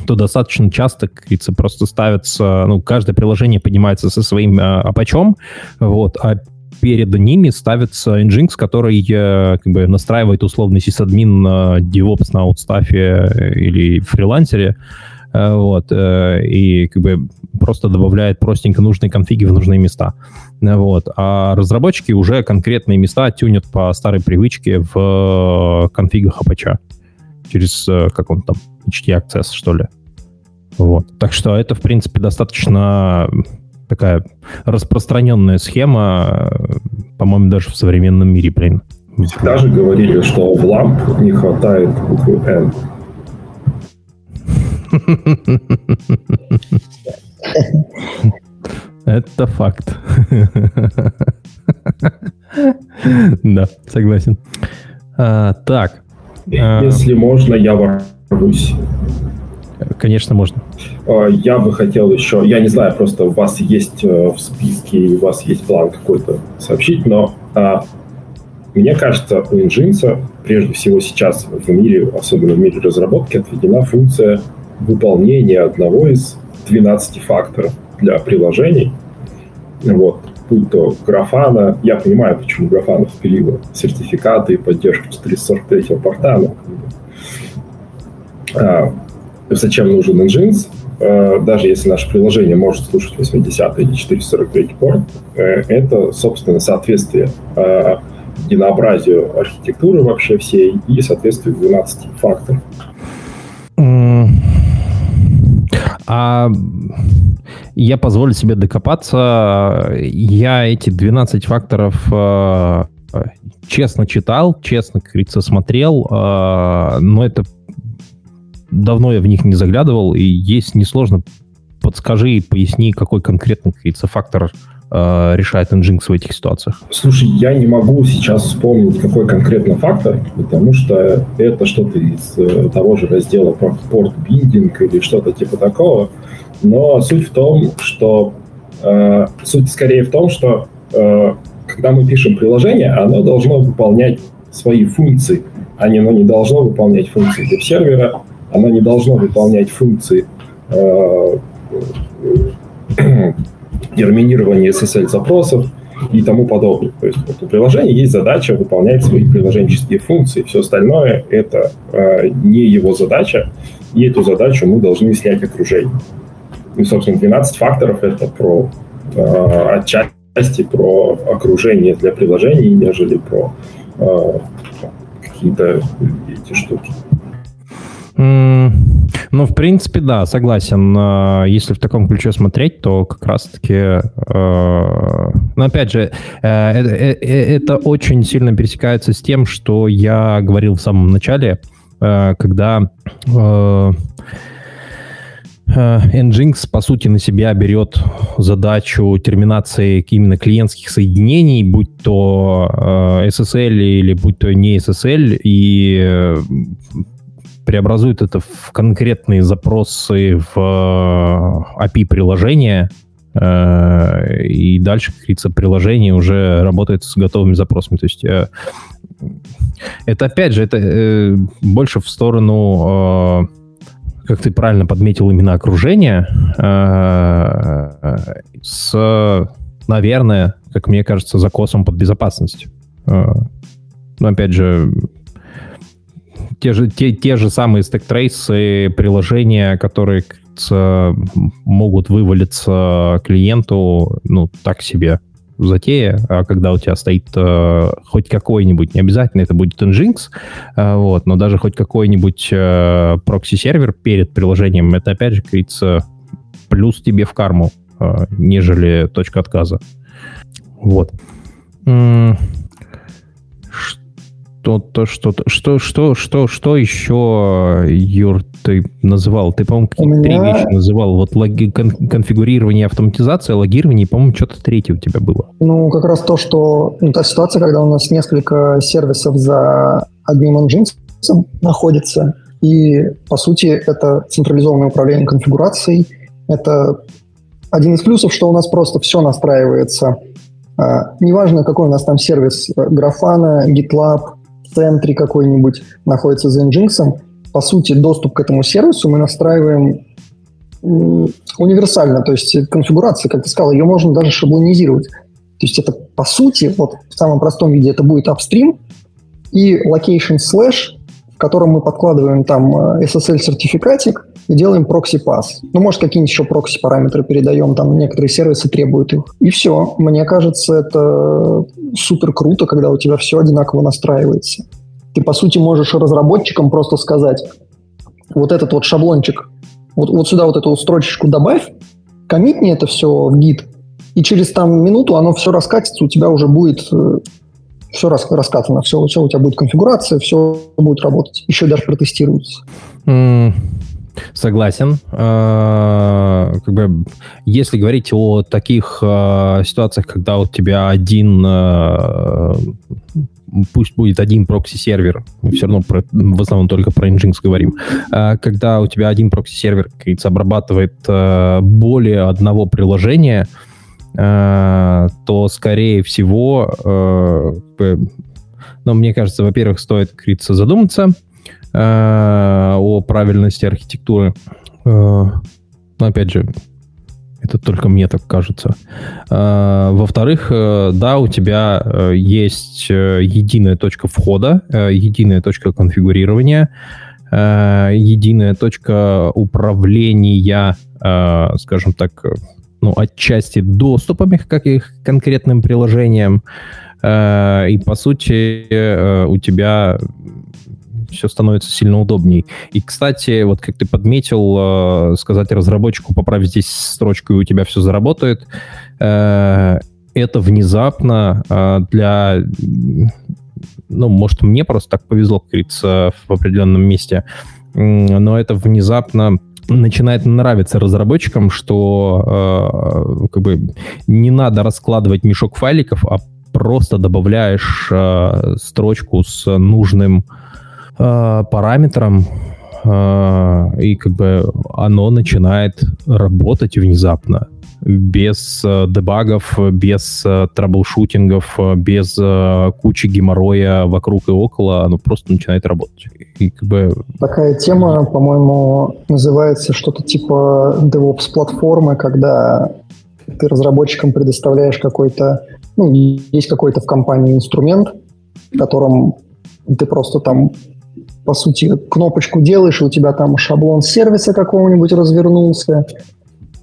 то достаточно часто, как говорится, просто ставится, ну, каждое приложение поднимается со своим э, апачом, вот, а перед ними ставится Nginx, который э, как бы настраивает условный сисадмин на DevOps на аутстафе или фрилансере, э, вот, э, и как бы просто добавляет простенько нужные конфиги в нужные места. Вот. А разработчики уже конкретные места тюнят по старой привычке в конфигах Apache через, как он там, HT Access, что ли. Вот. Так что это, в принципе, достаточно такая распространенная схема, по-моему, даже в современном мире, блин. Всегда же говорили, что в ламп не хватает буквы N. Это факт. Да, согласен. А, так. Если можно, я ворвусь. Конечно, можно. А, я бы хотел еще, я не знаю, просто у вас есть э, в списке, у вас есть план какой-то сообщить, но а, мне кажется, у Nginx прежде всего сейчас в мире, особенно в мире разработки, отведена функция выполнения одного из 12 факторов для приложений. Вот, будь то графана, я понимаю, почему графана впилила сертификаты и поддержку 443 порта, но а, зачем нужен Nginx, э, даже если наше приложение может слушать 80 или 443 порт, э, это, собственно, соответствие э, единообразию архитектуры вообще всей и соответствие 12 факторов. А я позволю себе докопаться. Я эти 12 факторов честно читал, честно, как говорится, смотрел, но это давно я в них не заглядывал, и есть несложно. Подскажи и поясни, какой конкретно, как фактор э, решает Nginx в этих ситуациях? Слушай, я не могу сейчас вспомнить, какой конкретно фактор, потому что это что-то из э, того же раздела про порт-биндинг или что-то типа такого. Но суть в том, что э, суть скорее в том, что э, когда мы пишем приложение, оно должно выполнять свои функции оно не должно выполнять функции веб-сервера, оно не должно выполнять функции э, терминирования SSL-запросов и тому подобное. То есть вот, у приложения есть задача выполнять свои приложенческие функции. Все остальное – это э, не его задача, и эту задачу мы должны снять окружение. И, собственно, 12 факторов – это про э, отчасти про окружение для приложений, нежели про э, какие-то эти штуки. Ну, в принципе, да, согласен. А, если в таком ключе смотреть, то как раз-таки... Э, но опять же, э, э, это очень сильно пересекается с тем, что я говорил в самом начале, когда Nginx, по сути, на себя берет задачу терминации именно клиентских соединений, будь то SSL или будь то не SSL, и преобразует это в конкретные запросы в API приложения, э, и дальше, как говорится, приложение уже работает с готовыми запросами. То есть э, это, опять же, это э, больше в сторону, как ты правильно подметил, именно окружения с, наверное, как мне кажется, закосом под безопасность. Но, опять же, те же, те, те же самые стек-трейсы, приложения, которые могут вывалиться клиенту, ну, так себе затея, а когда у тебя стоит э, хоть какой-нибудь, не обязательно это будет Nginx, э, вот, но даже хоть какой-нибудь э, прокси-сервер перед приложением, это опять же, говорится, плюс тебе в карму, э, нежели точка отказа. Вот что-то, что-то, что, что, что, что еще, Юр, ты называл? Ты, по-моему, какие-то меня... три вещи называл. Вот логи, кон, конфигурирование, автоматизация, логирование, по-моему, что-то третье у тебя было. Ну, как раз то, что ну, та ситуация, когда у нас несколько сервисов за одним engine находится, и, по сути, это централизованное управление конфигурацией. Это один из плюсов, что у нас просто все настраивается Uh, неважно, какой у нас там сервис, Grafana, GitLab, центре какой-нибудь находится за Nginx, по сути, доступ к этому сервису мы настраиваем универсально, то есть конфигурация, как ты сказал, ее можно даже шаблонизировать. То есть это, по сути, вот в самом простом виде это будет upstream и location slash, в котором мы подкладываем там э, SSL-сертификатик и делаем прокси-пас. Ну, может, какие-нибудь еще прокси-параметры передаем, там некоторые сервисы требуют их. И все. Мне кажется, это супер круто, когда у тебя все одинаково настраивается. Ты, по сути, можешь разработчикам просто сказать, вот этот вот шаблончик, вот, вот сюда вот эту строчечку добавь, коммитни это все в гид, и через там минуту оно все раскатится, у тебя уже будет э, все рас, раскатано, все, все у тебя будет конфигурация, все будет работать, еще даже протестируется. Mm. Согласен. А, как бы, если говорить о таких а, ситуациях, когда у тебя один, а, пусть будет один прокси-сервер, мы все равно про, в основном только про Nginx говорим, когда у тебя один прокси-сервер, как говорится, обрабатывает более одного приложения, то, скорее всего, ну, мне кажется, во-первых, стоит, как говорится, задуматься, Э, о правильности архитектуры. Э, но опять же, это только мне так кажется. Э, во-вторых, да, у тебя есть единая точка входа, единая точка конфигурирования, единая точка управления, скажем так, ну, отчасти доступами к их конкретным приложениям. И, по сути, у тебя все становится сильно удобней. И, кстати, вот как ты подметил, э, сказать разработчику, поправь здесь строчку, и у тебя все заработает, э, это внезапно э, для... Ну, может, мне просто так повезло, как говорится, в определенном месте, но это внезапно начинает нравиться разработчикам, что э, как бы не надо раскладывать мешок файликов, а просто добавляешь э, строчку с нужным э, параметрам, э, и как бы оно начинает работать внезапно. Без э, дебагов, без э, траблшутингов, э, без кучи геморроя вокруг и около, оно просто начинает работать. И, как бы... Такая тема, по-моему, называется что-то типа DevOps-платформы, когда ты разработчикам предоставляешь какой-то, ну, есть какой-то в компании инструмент, в котором ты просто там по сути, кнопочку делаешь, и у тебя там шаблон сервиса какого-нибудь развернулся,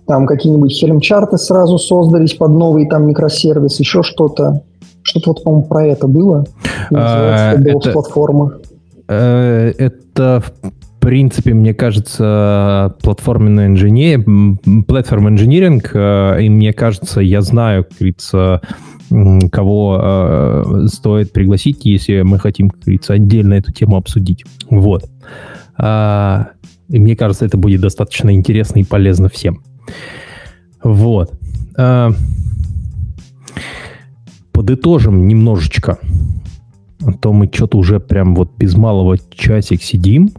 там какие-нибудь хельм-чарты сразу создались под новый там микросервис, еще что-то. Что-то вот, по-моему, про это было. А, это, платформа. Э, это, в принципе, мне кажется, платформенная инженерия, платформ инжиниринг, э, и мне кажется, я знаю, как говорится, кого э, стоит пригласить, если мы хотим, как говорится, отдельно эту тему обсудить. Вот. А, и мне кажется, это будет достаточно интересно и полезно всем. Вот. А, подытожим немножечко. А то мы что-то уже прям вот без малого часик сидим.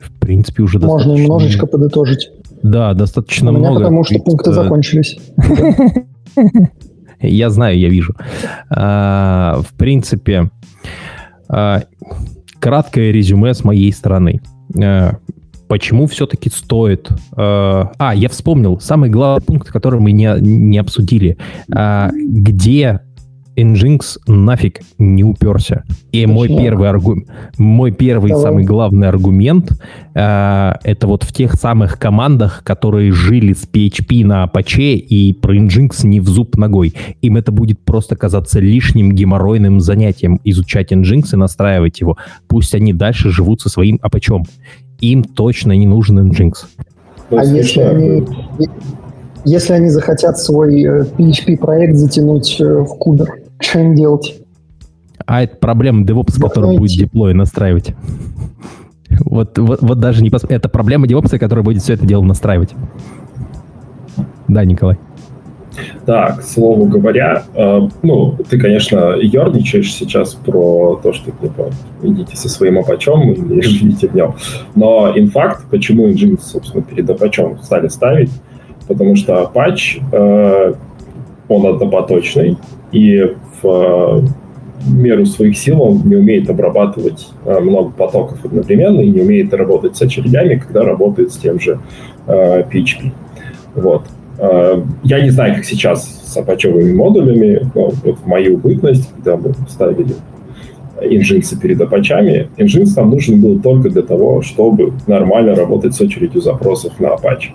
В принципе, уже Можно достаточно... немножечко подытожить. Да, достаточно У меня много. потому что пункты закончились. Я знаю, я вижу. А, в принципе, а, краткое резюме с моей стороны. Почему все-таки стоит... А, я вспомнил. Самый главный пункт, который мы не, не обсудили. Где Nginx нафиг не уперся. И мой первый, аргу... мой первый Давай. самый главный аргумент э, это вот в тех самых командах, которые жили с PHP на Apache и про Nginx не в зуб ногой. Им это будет просто казаться лишним геморройным занятием изучать Nginx и настраивать его. Пусть они дальше живут со своим Apache. Им точно не нужен Nginx. А если они, если они захотят свой PHP-проект э, затянуть э, в кубер? Что им делать? А это проблема DevOps, который будет деплой настраивать. Вот, вот, вот даже не... Пос... Это проблема DevOps, который будет все это дело настраивать. Да, Николай. Да, к слову говоря, э, ну, ты, конечно, ерничаешь сейчас про то, что, типа, идите со своим апачом или живите в нем. Но инфакт, почему Nginx, собственно, перед апачом стали ставить, потому что Apache, э, он однопоточный, и в меру своих сил он не умеет обрабатывать э, много потоков одновременно и не умеет работать с очередями, когда работает с тем же э, PHP. Вот. Э, я не знаю, как сейчас с апачевыми модулями, но вот в мою бытность, когда мы ставили Nginx перед апачами, Nginx нам нужен был только для того, чтобы нормально работать с очередью запросов на Apache.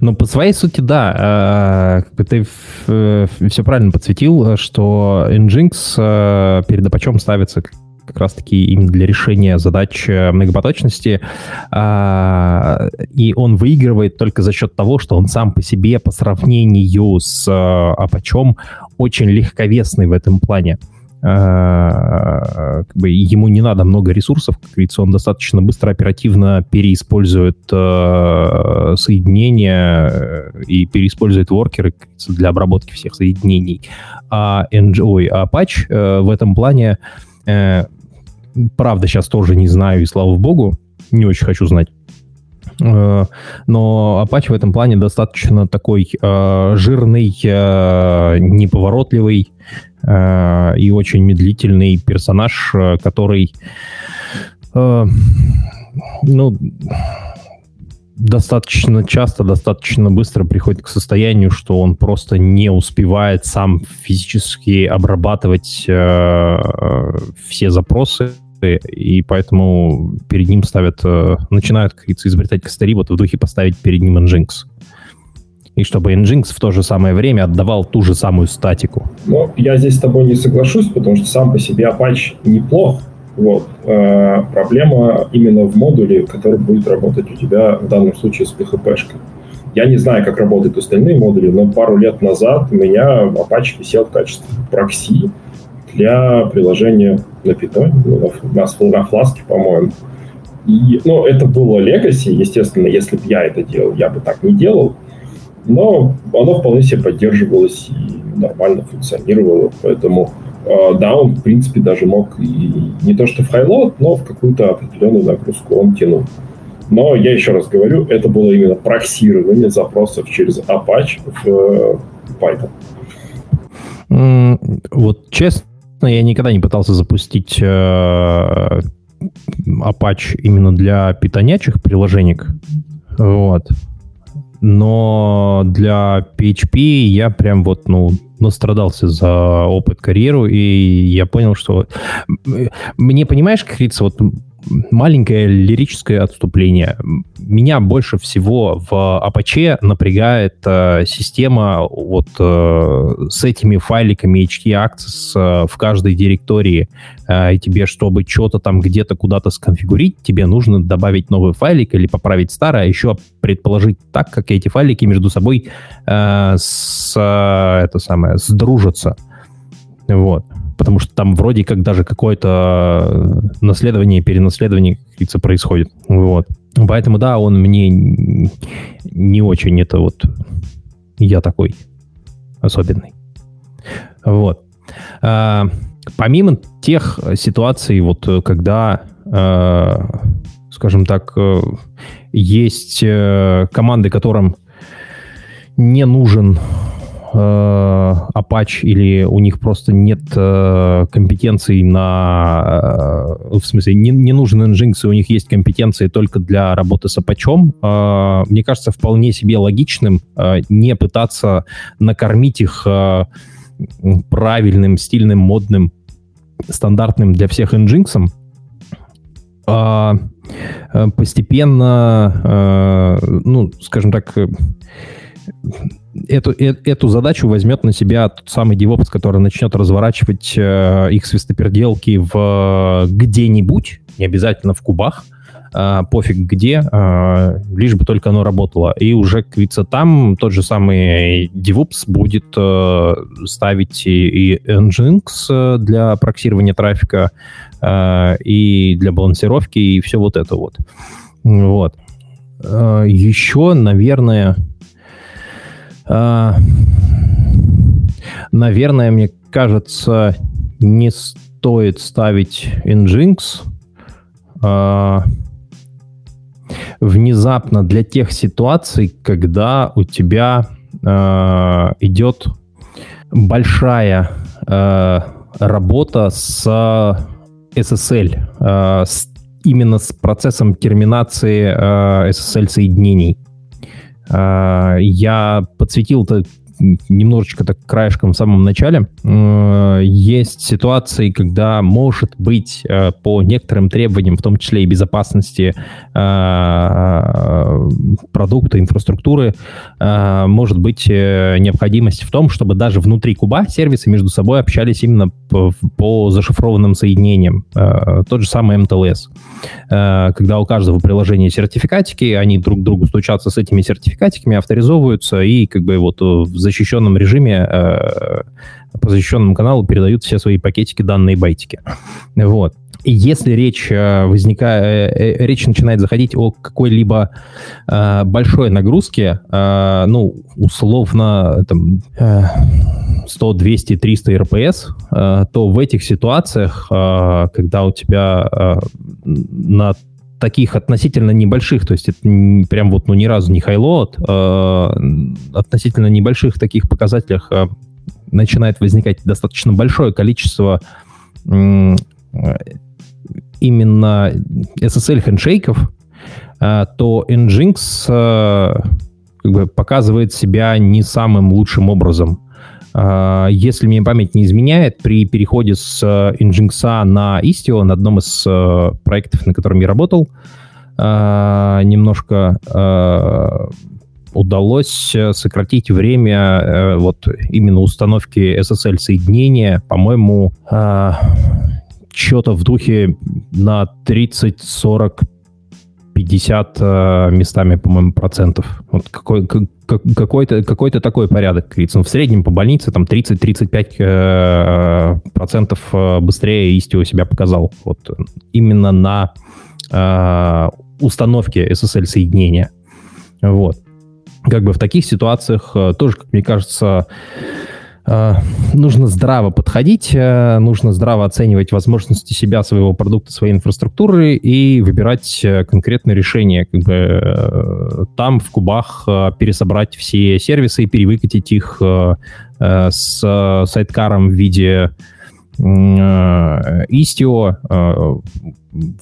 Ну, по своей сути, да. Э, ты все правильно подсветил, что Nginx э, перед Apache ставится как раз-таки именно для решения задач э, многопоточности. И он выигрывает только за счет того, что он сам по себе по сравнению с Apache очень легковесный в этом плане. Э, как бы ему не надо много ресурсов, как говорится, он достаточно быстро, оперативно переиспользует э, соединения э, и переиспользует воркеры для обработки всех соединений. А, ой, а Apache э, в этом плане, э, правда, сейчас тоже не знаю, и слава богу, не очень хочу знать, э, но Apache в этом плане достаточно такой э, жирный, э, неповоротливый, Э, и очень медлительный персонаж, э, который, э, ну, достаточно часто, достаточно быстро приходит к состоянию, что он просто не успевает сам физически обрабатывать э, все запросы, и поэтому перед ним ставят, э, начинают, как говорится, изобретать костыри, вот в духе поставить перед ним Nginx и чтобы Nginx в то же самое время отдавал ту же самую статику. Ну, я здесь с тобой не соглашусь, потому что сам по себе Apache неплох. Вот. Э, проблема именно в модуле, который будет работать у тебя в данном случае с PHP-шкой. Я не знаю, как работают остальные модули, но пару лет назад у меня Apache висел в качестве прокси для приложения на Python, ну, на, на фласке, по-моему. И, ну, это было legacy, естественно, если бы я это делал, я бы так не делал, но оно вполне себе поддерживалось и нормально функционировало, поэтому э, да, он, в принципе, даже мог и не то что в хайлот, но в какую-то определенную нагрузку он тянул. Но я еще раз говорю, это было именно проксирование запросов через Apache в э, Python. Вот честно, я никогда не пытался запустить э, Apache именно для питонячих приложений. Вот. Но для PHP я прям вот, ну, настрадался за опыт карьеру, и я понял, что... Мне, понимаешь, как говорится, вот маленькое лирическое отступление. Меня больше всего в Apache напрягает э, система вот э, с этими файликами HT-Access э, в каждой директории. Э, и тебе, чтобы что-то там где-то куда-то сконфигурить, тебе нужно добавить новый файлик или поправить старый, а еще предположить так, как эти файлики между собой э, с, э, это самое, сдружатся. Вот потому что там вроде как даже какое-то э, наследование, перенаследование, как происходит. Вот. Поэтому, да, он мне не очень это вот... Я такой особенный. Вот. А, помимо тех ситуаций, вот когда, а, скажем так, есть команды, которым не нужен э, Apache или у них просто нет э, компетенций на... Э, в смысле, не, не нужен Nginx, и у них есть компетенции только для работы с Apache, э, мне кажется вполне себе логичным э, не пытаться накормить их э, правильным, стильным, модным, стандартным для всех Nginx, а постепенно, э, ну, скажем так, эту, э, эту задачу возьмет на себя тот самый DevOps, который начнет разворачивать э, их свистоперделки в где-нибудь, не обязательно в кубах, э, пофиг где, э, лишь бы только оно работало. И уже, как там тот же самый DevOps будет э, ставить и, и Nginx э, для проксирования трафика, э, и для балансировки, и все вот это вот. Вот. Э, еще, наверное, наверное, мне кажется, не стоит ставить Nginx. А, внезапно для тех ситуаций, когда у тебя а, идет большая работа с SSL, с, именно с процессом терминации SSL-соединений. А, я подсветил это немножечко так краешком в самом начале. Э, есть ситуации, когда может быть э, по некоторым требованиям, в том числе и безопасности э, продукта, инфраструктуры, может быть необходимость в том, чтобы даже внутри куба сервисы между собой общались именно по, по зашифрованным соединениям. Тот же самый MTLS. Когда у каждого приложения сертификатики, они друг к другу стучатся с этими сертификатиками, авторизовываются и как бы вот в защищенном режиме э, по защищенному каналу передают все свои пакетики, данные байтики. Вот. Если речь э, возникает, э, речь начинает заходить о какой-либо э, большой нагрузке, э, ну, условно, там, э, 100, 200, 300 РПС, э, то в этих ситуациях, э, когда у тебя э, на таких относительно небольших, то есть это прям вот ну ни разу не хайлоад, э, относительно небольших таких показателях э, начинает возникать достаточно большое количество э, именно SSL хендшейков, э, то Nginx э, как бы показывает себя не самым лучшим образом. А, если мне память не изменяет, при переходе с Nginx на Istio, на одном из проектов, на котором я работал, а, немножко удалось сократить время вот именно установки SSL-соединения, по-моему, а, что-то в духе на 30-40 50 э, местами, по-моему, процентов. Вот какой, как, какой-то, какой-то такой порядок, говорится. Ну, в среднем по больнице там 30-35 э, процентов э, быстрее Istio себя показал. Вот именно на э, установке SSL-соединения. Вот. Как бы в таких ситуациях э, тоже, как мне кажется, нужно здраво подходить, э, нужно здраво оценивать возможности себя, своего продукта, своей инфраструктуры и выбирать э, конкретное решение. Как бы, там в кубах пересобрать все сервисы и перевыкатить их с сайткаром в виде Istio.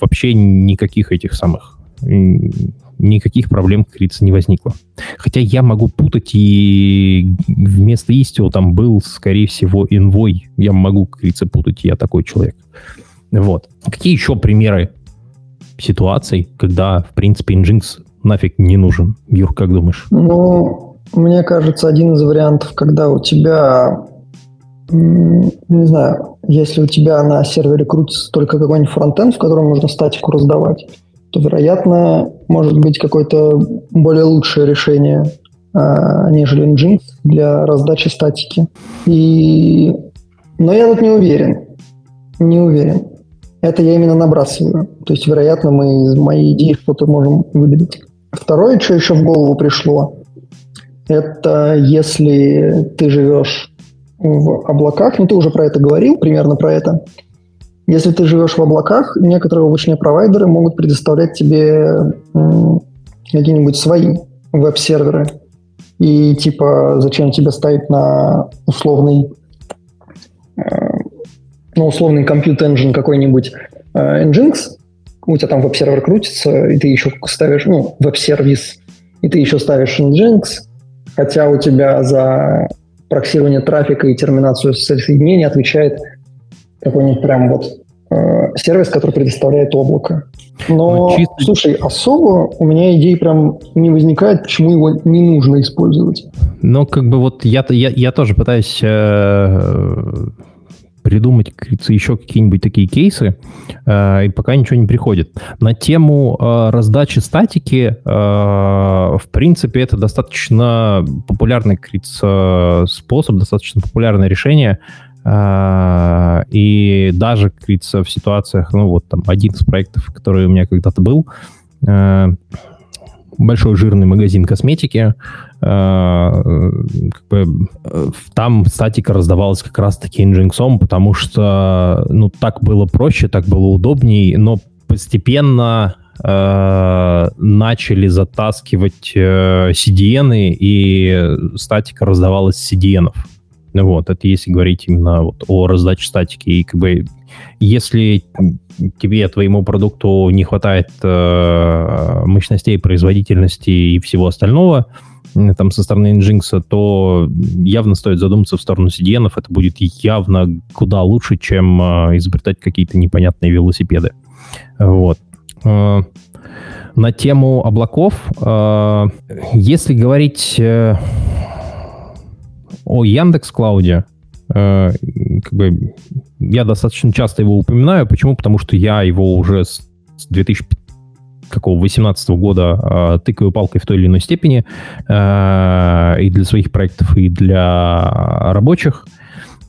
Вообще никаких этих самых никаких проблем, как говорится, не возникло. Хотя я могу путать, и вместо Istio там был, скорее всего, Envoy. Я могу, как говорится, путать, я такой человек. Вот. Какие еще примеры ситуаций, когда, в принципе, Nginx нафиг не нужен? Юр, как думаешь? Ну, мне кажется, один из вариантов, когда у тебя, не знаю, если у тебя на сервере крутится только какой-нибудь фронтенд, в котором нужно статику раздавать, то, вероятно, может быть какое-то более лучшее решение, а, нежели Nginx для раздачи статики. И... Но я тут не уверен. Не уверен. Это я именно набрасываю. То есть, вероятно, мы из моей идеи что-то можем выдавить. Второе, что еще в голову пришло, это если ты живешь в облаках, ну ты уже про это говорил, примерно про это, если ты живешь в облаках, некоторые облачные провайдеры могут предоставлять тебе какие-нибудь свои веб-серверы. И типа, зачем тебе ставить на условный, э, на условный compute engine какой-нибудь э, Nginx, у тебя там веб-сервер крутится, и ты еще ставишь, ну, веб-сервис, и ты еще ставишь Nginx, хотя у тебя за проксирование трафика и терминацию соединения отвечает какой-нибудь прям вот сервис, который предоставляет облако. Но, ну, чисто... слушай, особо у меня идей прям не возникает, почему его не нужно использовать. Ну, как бы вот я, я, я тоже пытаюсь э, придумать, еще какие-нибудь такие кейсы, э, и пока ничего не приходит. На тему э, раздачи статики, э, в принципе, это достаточно популярный, говорится, способ, достаточно популярное решение. А, и даже, как говорится, в ситуациях, ну вот там один из проектов, который у меня когда-то был, а, большой жирный магазин косметики, а, как бы, там статика раздавалась как раз-таки Nginx, потому что ну, так было проще, так было удобней, но постепенно э, начали затаскивать э, CDN, и статика раздавалась с CDN. -ов. Вот, это если говорить именно вот о раздаче статики. И как бы если тебе, твоему продукту не хватает э, мощностей, производительности и всего остального, там со стороны Nginx, то явно стоит задуматься в сторону CDN. Это будет явно куда лучше, чем э, изобретать какие-то непонятные велосипеды. Вот. Э, на тему облаков, э, если говорить... Э, о Яндекс Клауде, э, как бы я достаточно часто его упоминаю. Почему? Потому что я его уже с 2018 года э, тыкаю палкой в той или иной степени э, и для своих проектов, и для рабочих.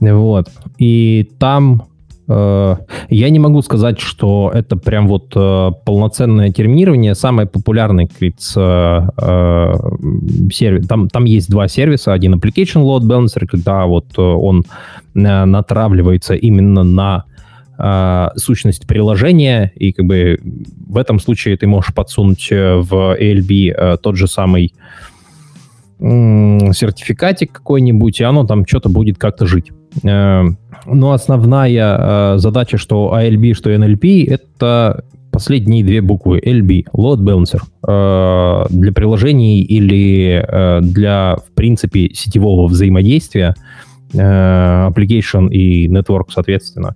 Вот. И там я не могу сказать, что это прям вот э, полноценное терминирование. Самый популярный, говорится, э, сервис. Там, там есть два сервиса. Один Application Load Balancer, когда вот он натравливается именно на сущность приложения, и как бы в этом случае ты можешь подсунуть в ALB тот же самый сертификатик какой-нибудь, и оно там что-то будет как-то жить. Но основная э, задача, что ALB, что NLP, это последние две буквы LB, Load Balancer, э, для приложений или э, для, в принципе, сетевого взаимодействия, э, application и network, соответственно.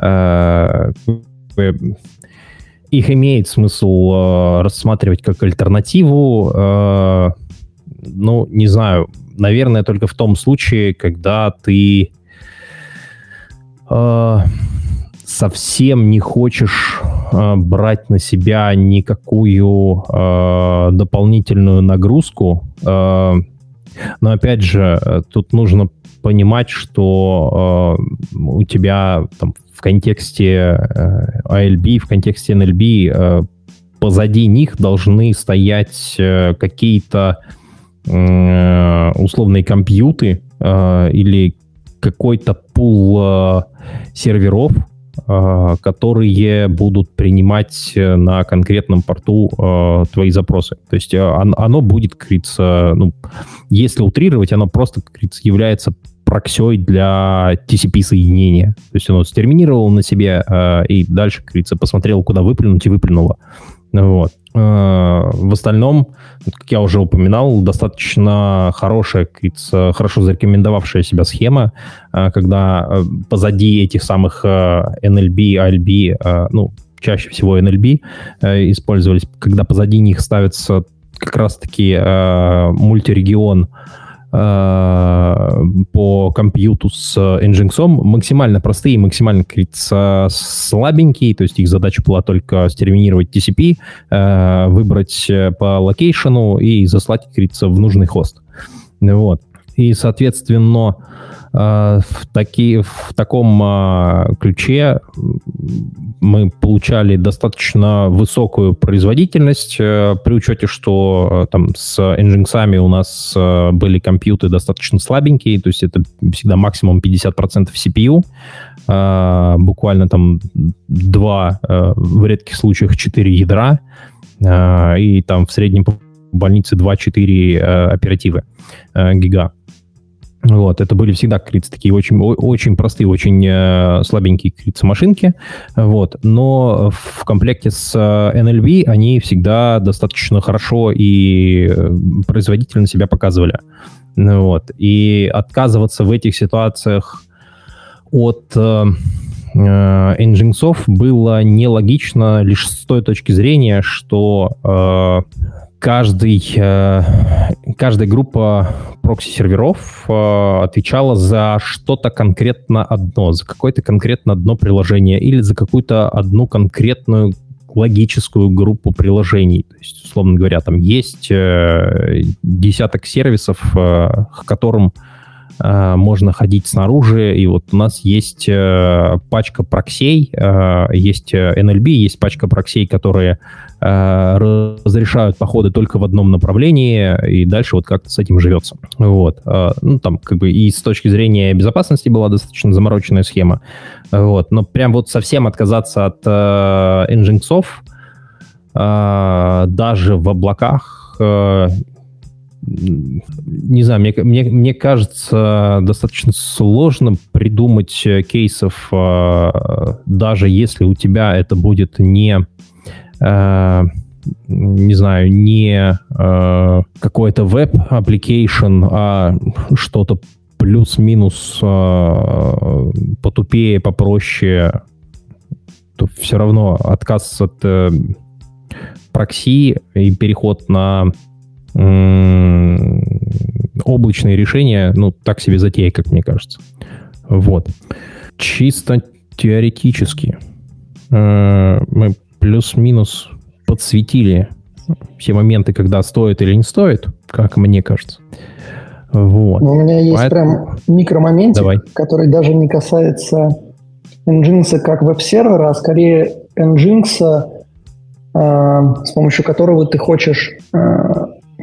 Э, их имеет смысл э, рассматривать как альтернативу. Э, ну, не знаю, наверное, только в том случае, когда ты э, совсем не хочешь э, брать на себя никакую э, дополнительную нагрузку. Э, но опять же, тут нужно понимать, что э, у тебя там, в контексте э, ALB, в контексте NLB э, позади них должны стоять э, какие-то э, условные компьюты э, или какой-то пул серверов, которые будут принимать на конкретном порту твои запросы. То есть оно будет, как ну, если утрировать, оно просто, как является проксей для TCP-соединения. То есть оно стерминировало на себе э, и дальше, как говорится, посмотрел, куда выплюнуть и выплюнуло. Вот. Э, в остальном, как я уже упоминал, достаточно хорошая, хорошо зарекомендовавшая себя схема, э, когда э, позади этих самых NLB, ALB, ну, чаще всего NLB использовались, когда позади них ставится как раз-таки мультирегион по компьюту с Nginx максимально простые, максимально, как слабенькие, то есть их задача была только стерминировать TCP, э, выбрать э, по локейшену и заслать, как в нужный хост. Вот. И, соответственно, Э, в, таки, в таком ключе мы получали достаточно высокую производительность э, при учете, что э, там с Nginx у нас были компьютеры достаточно слабенькие, то есть это всегда максимум 50% CPU, буквально там два, в редких случаях 4 ядра, и там в среднем больнице 2-4 оперативы гига. Вот, это были всегда, говорится, такие очень, очень простые, очень э, слабенькие, говорится, машинки. Вот, но в комплекте с э, NLB они всегда достаточно хорошо и э, производительно себя показывали. Вот, и отказываться в этих ситуациях от э, э, Nginx было нелогично лишь с той точки зрения, что э, каждый, э, каждая группа прокси-серверов э, отвечала за что-то конкретно одно, за какое-то конкретно одно приложение или за какую-то одну конкретную логическую группу приложений. То есть, условно говоря, там есть э, десяток сервисов, к которым можно ходить снаружи, и вот у нас есть пачка проксей, есть NLB, есть пачка проксей, которые Э, разрешают походы только в одном направлении, и дальше вот как-то с этим живется. Вот. Э, ну, там как бы и с точки зрения безопасности была достаточно замороченная схема. Вот. Но прям вот совсем отказаться от э, Nginx, э, даже в облаках, э, не знаю, мне, мне, мне кажется, достаточно сложно придумать кейсов, э, даже если у тебя это будет не э, не знаю, не э, какой-то web application, а что-то плюс-минус э, потупее, попроще, то все равно отказ от э, прокси и переход на э, облачные решения, ну, так себе затея, как мне кажется. Вот. Чисто теоретически э, мы плюс-минус подсветили все моменты, когда стоит или не стоит, как мне кажется. Вот. Но у меня есть Поэтому... прям микромоментик, Давай. который даже не касается Nginx как веб-сервера, а скорее Nginx, э, с помощью которого ты хочешь э,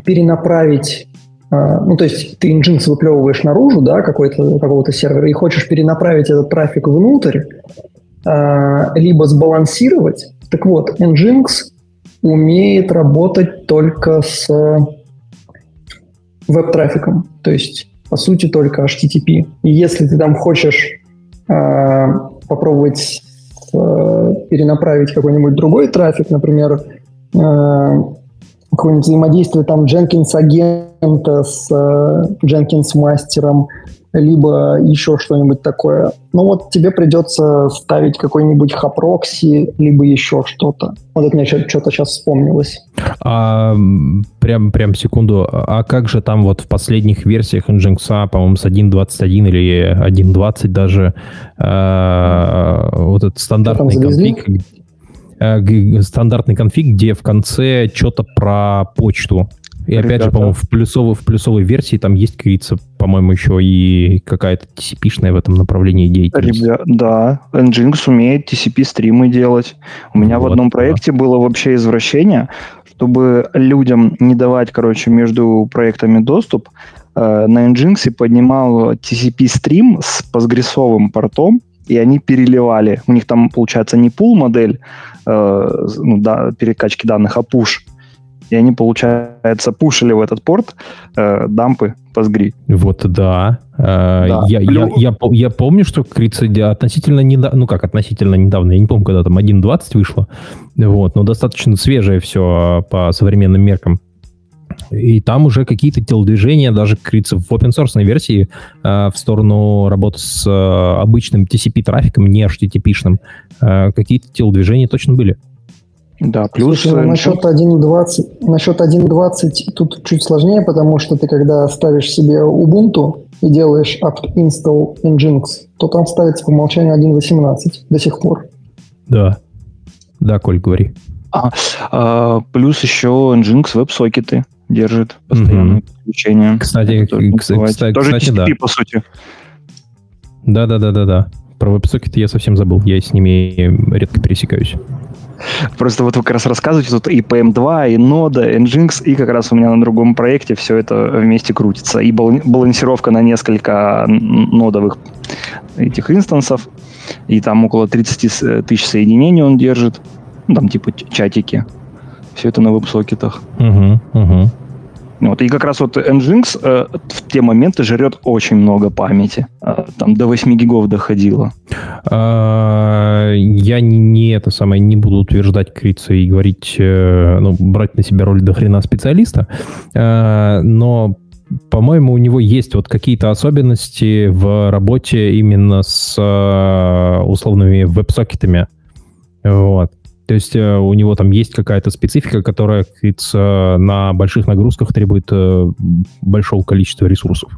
перенаправить э, ну, то есть ты Nginx выплевываешь наружу, да, какой-то, какого-то сервера, и хочешь перенаправить этот трафик внутрь, э, либо сбалансировать, так вот, Nginx умеет работать только с веб-трафиком, то есть, по сути, только HTTP. И если ты там хочешь э, попробовать э, перенаправить какой-нибудь другой трафик, например, э, какое-нибудь взаимодействие там Jenkins агента с э, Jenkins мастером, либо еще что-нибудь такое. Ну вот тебе придется ставить какой-нибудь хапрокси, либо еще что-то. Вот это мне что-то сейчас вспомнилось. А, прям, прям секунду. А как же там вот в последних версиях Nginx, по-моему, с 1.21 или 1.20 даже, э, вот этот стандартный конфиг, э, стандартный конфиг, где в конце что-то про почту и Ребята. опять же, по-моему, в плюсовой, в плюсовой версии там есть, как по-моему, еще и какая-то TCP-шная в этом направлении деятельность. Ребят, да, Nginx умеет TCP-стримы делать. У меня вот, в одном проекте да. было вообще извращение, чтобы людям не давать, короче, между проектами доступ, э, на Nginx поднимал TCP-стрим с постгрессовым портом, и они переливали. У них там, получается, не пул модель э, ну, да, перекачки данных, а push. И они, получается, пушили в этот порт э, дампы Postgre. Вот да. Э, да. Я, я, я, я помню, что Крица относительно недавно, ну как относительно недавно, я не помню, когда там 1.20 вышло, вот, но достаточно свежее все по современным меркам. И там уже какие-то телодвижения, даже, как говорится, в open source версии э, в сторону работы с э, обычным TCP-трафиком, не HTTP-шным, э, какие-то телодвижения точно были. Да, плюс... Слушай, ну, насчет 1.20, насчет 1.20 тут чуть сложнее, потому что ты когда ставишь себе Ubuntu и делаешь apt install nginx, то там ставится по умолчанию 1.18 до сих пор. Да. Да, Коль, говори. А, а, плюс еще nginx веб-сокеты держит постоянное mm-hmm. подключение. Кстати, кстати, кстати, Тоже кстати, TCP, да. по сути. Да-да-да-да-да. Про веб-сокеты я совсем забыл. Я с ними редко пересекаюсь. Просто вот вы как раз рассказываете, тут и PM2, и Node, Nginx, и как раз у меня на другом проекте все это вместе крутится. И балансировка на несколько нодовых этих инстансов, и там около 30 тысяч соединений он держит, ну, там типа чатики. Все это на веб-сокетах. Угу, угу. Вот. И как раз вот Nginx э, в те моменты жрет очень много памяти. Э, там до 8 гигов доходило. А, я не, не это самое не буду утверждать Крица и говорить, э, ну, брать на себя роль до хрена специалиста, э, но по-моему, у него есть вот какие-то особенности в работе именно с э, условными веб-сокетами. Вот. То есть э, у него там есть какая-то специфика, которая, на больших нагрузках требует э, большого количества ресурсов.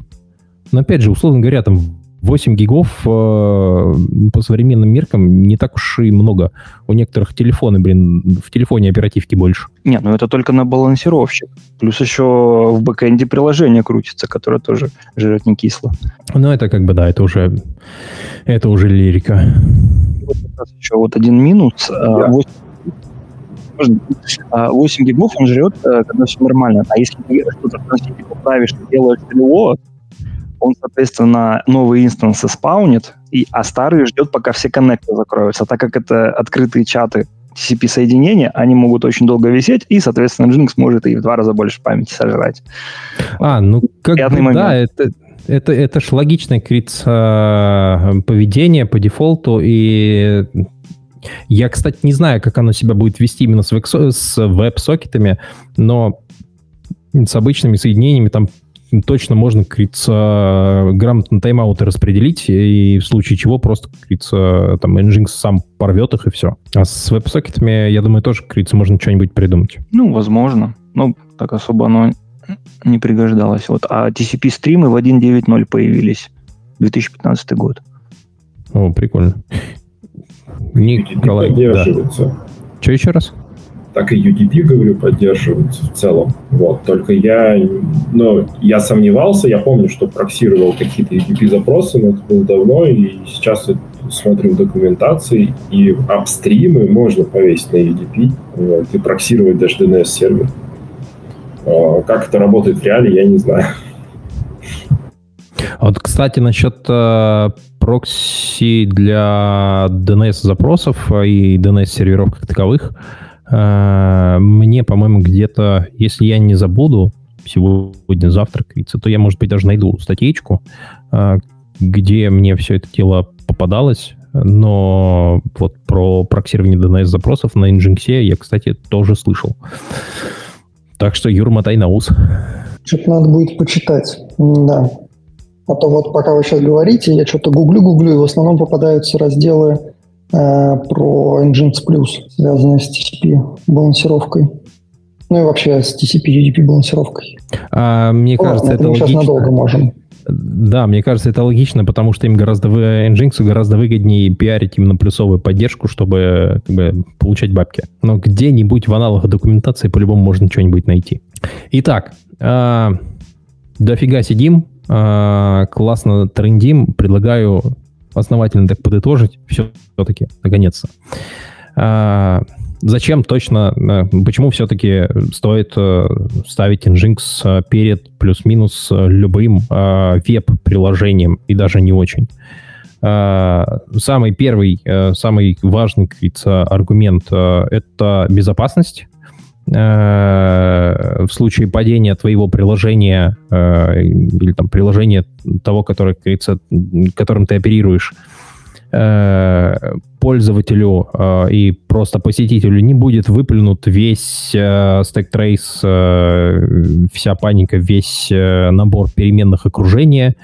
Но опять же, условно говоря, там 8 гигов э, по современным меркам не так уж и много. У некоторых телефоны, блин, в телефоне оперативки больше. Не, ну это только на балансировщик. Плюс еще в бэкэнде приложение крутится, которое тоже жрет не кисло. Ну это как бы, да, это уже, это уже лирика. Вот еще вот один минус. Yeah. 8 8 гигов он жрет, э, когда все нормально. А если ты что-то в трансфере поправишь, ты делаешь перевод, он, соответственно, новые инстансы спаунит, и, а старые ждет, пока все коннекты закроются. Так как это открытые чаты TCP-соединения, они могут очень долго висеть, и, соответственно, Jinx может и в два раза больше памяти сожрать. А, ну как бы, момент. да, это, это, это ж логичное, как говорится, поведение по дефолту, и я, кстати, не знаю, как оно себя будет вести именно с, веб-сокетами, но с обычными соединениями там точно можно, как говорится, грамотно тайм-ауты распределить, и в случае чего просто, как там Nginx сам порвет их, и все. А с веб-сокетами, я думаю, тоже, как можно что-нибудь придумать. Ну, возможно. Ну, так особо оно не пригождалось. Вот. А TCP-стримы в 1.9.0 появились. 2015 год. О, прикольно. Николай, поддерживается. Да. Что еще раз? Так и UDP, говорю, поддерживается в целом. Вот. Только я, ну, я сомневался, я помню, что проксировал какие-то UDP-запросы, но это было давно, и сейчас смотрим документации, и апстримы можно повесить на UDP вот, и проксировать даже DNS-сервер. Как это работает в реале, я не знаю. А вот, кстати, насчет э, прокси для DNS-запросов и DNS-серверов как таковых, э, мне, по-моему, где-то, если я не забуду, сегодня-завтра, то я, может быть, даже найду статейку, э, где мне все это дело попадалось, но вот про проксирование DNS-запросов на Nginx я, кстати, тоже слышал. Так что, Юр, мотай на ус. Что-то надо будет почитать. Да. А то вот пока вы сейчас говорите, я что-то гуглю-гуглю, и в основном попадаются разделы э, про Nginx Plus, связанные с TCP балансировкой. Ну и вообще с TCP UDP балансировкой. А, мне ну, кажется, ладно, это, это мы логично. сейчас надолго можем. Да, мне кажется, это логично, потому что им гораздо Nginx гораздо выгоднее пиарить именно плюсовую поддержку, чтобы как бы, получать бабки. Но где-нибудь в аналогах документации по-любому можно что-нибудь найти. Итак, э, дофига сидим, э, классно трендим. Предлагаю основательно так подытожить все-таки, наконец-то. Э, зачем точно, э, почему все-таки стоит э, ставить Nginx перед плюс-минус любым веб-приложением, и даже не очень? Самый первый, самый важный, как аргумент — это безопасность. В случае падения твоего приложения или там приложения того, которое, как которым ты оперируешь, Э, пользователю э, и просто посетителю не будет выплюнут весь э, stack trace, э, вся паника, весь э, набор переменных окружения,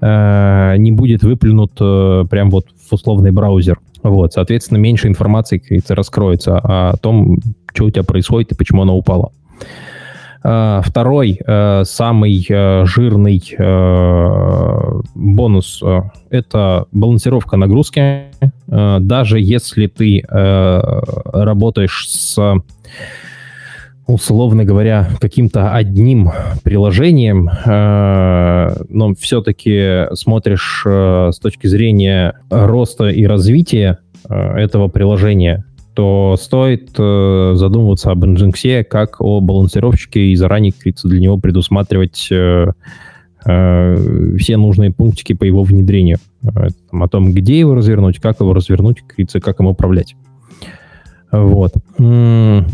э, не будет выплюнут э, прям вот в условный браузер. Вот, соответственно, меньше информации, раскроется о том, что у тебя происходит и почему она упала. Э, второй, э, самый э, жирный бонус — это балансировка нагрузки. Даже если ты работаешь с условно говоря, каким-то одним приложением, но все-таки смотришь с точки зрения роста и развития этого приложения, то стоит э, задумываться об Nginx как о балансировщике и заранее, для него предусматривать э, э, все нужные пунктики по его внедрению. Э, там, о том, где его развернуть, как его развернуть, как, как им управлять. Вот. М-м-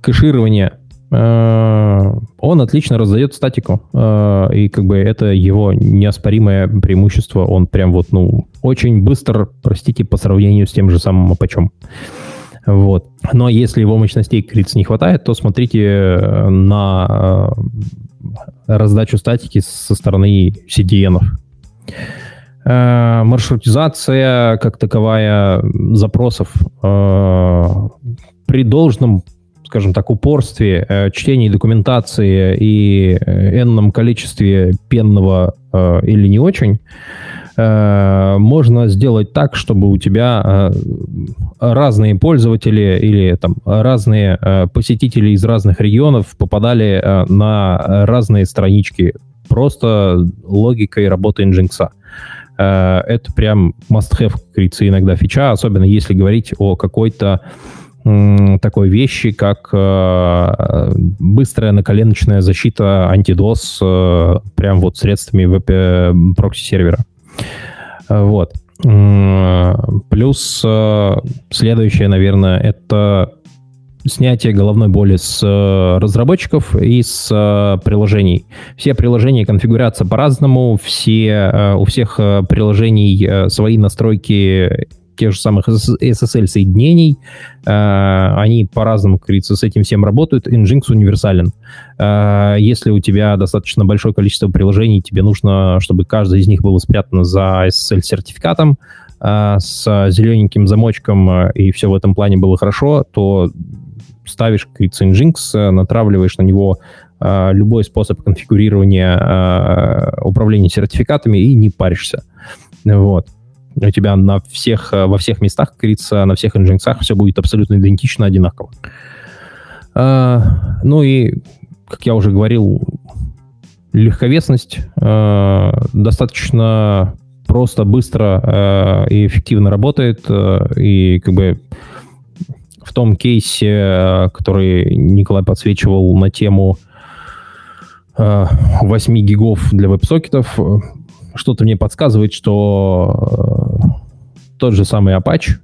кэширование. Э, он отлично раздает статику, и как бы это его неоспоримое преимущество. Он прям вот, ну, очень быстро, простите, по сравнению с тем же самым Apache. Вот. Но если его мощностей, как не хватает, то смотрите на раздачу статики со стороны CDN. Э, маршрутизация как таковая запросов при должном скажем так, упорстве, э, чтении документации и энном количестве пенного или не очень, Э, можно сделать так, чтобы у тебя э, разные пользователи или там разные э, посетители из разных регионов попадали на разные странички просто логикой работы Nginx. Это прям must-have, как говорится, иногда фича, особенно если говорить о какой-то такой вещи, как э, быстрая наколеночная защита антидос э, прям вот средствами веб прокси-сервера. Вот. Плюс э, следующее, наверное, это снятие головной боли с э, разработчиков и с э, приложений. Все приложения конфигурятся по-разному, все, у всех приложений свои настройки тех же самых SSL-соединений. Э, они по-разному, как говорится, с этим всем работают. Nginx универсален. Э, если у тебя достаточно большое количество приложений, тебе нужно, чтобы каждое из них было спрятано за SSL-сертификатом, э, с зелененьким замочком, и все в этом плане было хорошо, то ставишь, как говорится, Nginx, натравливаешь на него любой способ конфигурирования управления сертификатами и не паришься. Вот у тебя на всех, э, во всех местах, как говорится, на всех Nginx все будет абсолютно идентично, одинаково. А, ну и, как я уже говорил, легковесность а, достаточно просто, быстро а, и эффективно работает. А, и как бы в том кейсе, который Николай подсвечивал на тему 8 гигов для веб-сокетов, что-то мне подсказывает, что э, тот же самый Apache,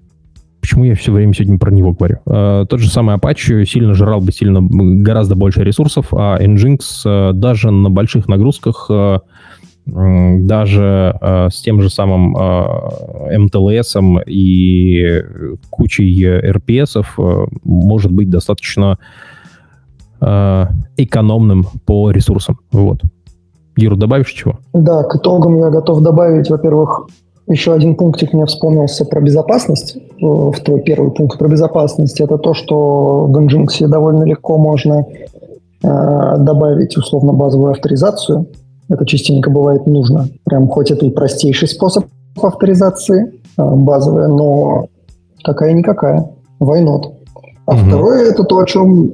почему я все время сегодня про него говорю, э, тот же самый Apache сильно жрал бы сильно гораздо больше ресурсов, а Nginx э, даже на больших нагрузках даже с тем же самым э, и кучей э, может быть достаточно экономным по ресурсам. Вот. Юра, добавишь чего? Да, к итогам я готов добавить, во-первых, еще один пунктик мне вспомнился про безопасность. Э, в твой первый пункт про безопасность. Это то, что в Nginx довольно легко можно э, добавить условно базовую авторизацию. Это частенько бывает нужно. Прям хоть это и простейший способ авторизации, э, базовая, но какая-никакая. Not? А угу. второе, это то, о чем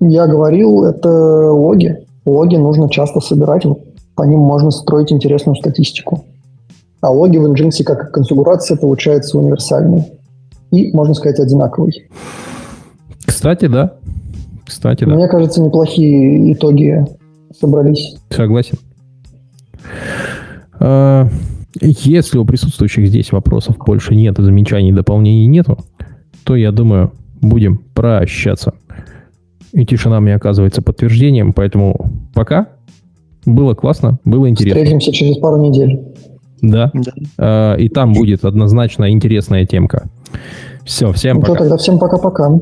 я говорил, это логи. Логи нужно часто собирать, по ним можно строить интересную статистику. А логи в Nginx как конфигурация получается универсальной и, можно сказать, одинаковой. Кстати, да. Кстати, да. Мне кажется, неплохие итоги собрались. Согласен. А, если у присутствующих здесь вопросов больше нет, замечаний, дополнений нету, то, я думаю, будем прощаться. И тишина мне оказывается подтверждением, поэтому пока. Было классно, было интересно. Встретимся через пару недель. Да. да. А, и там будет однозначно интересная темка. Все, всем ну, пока. То тогда всем пока-пока.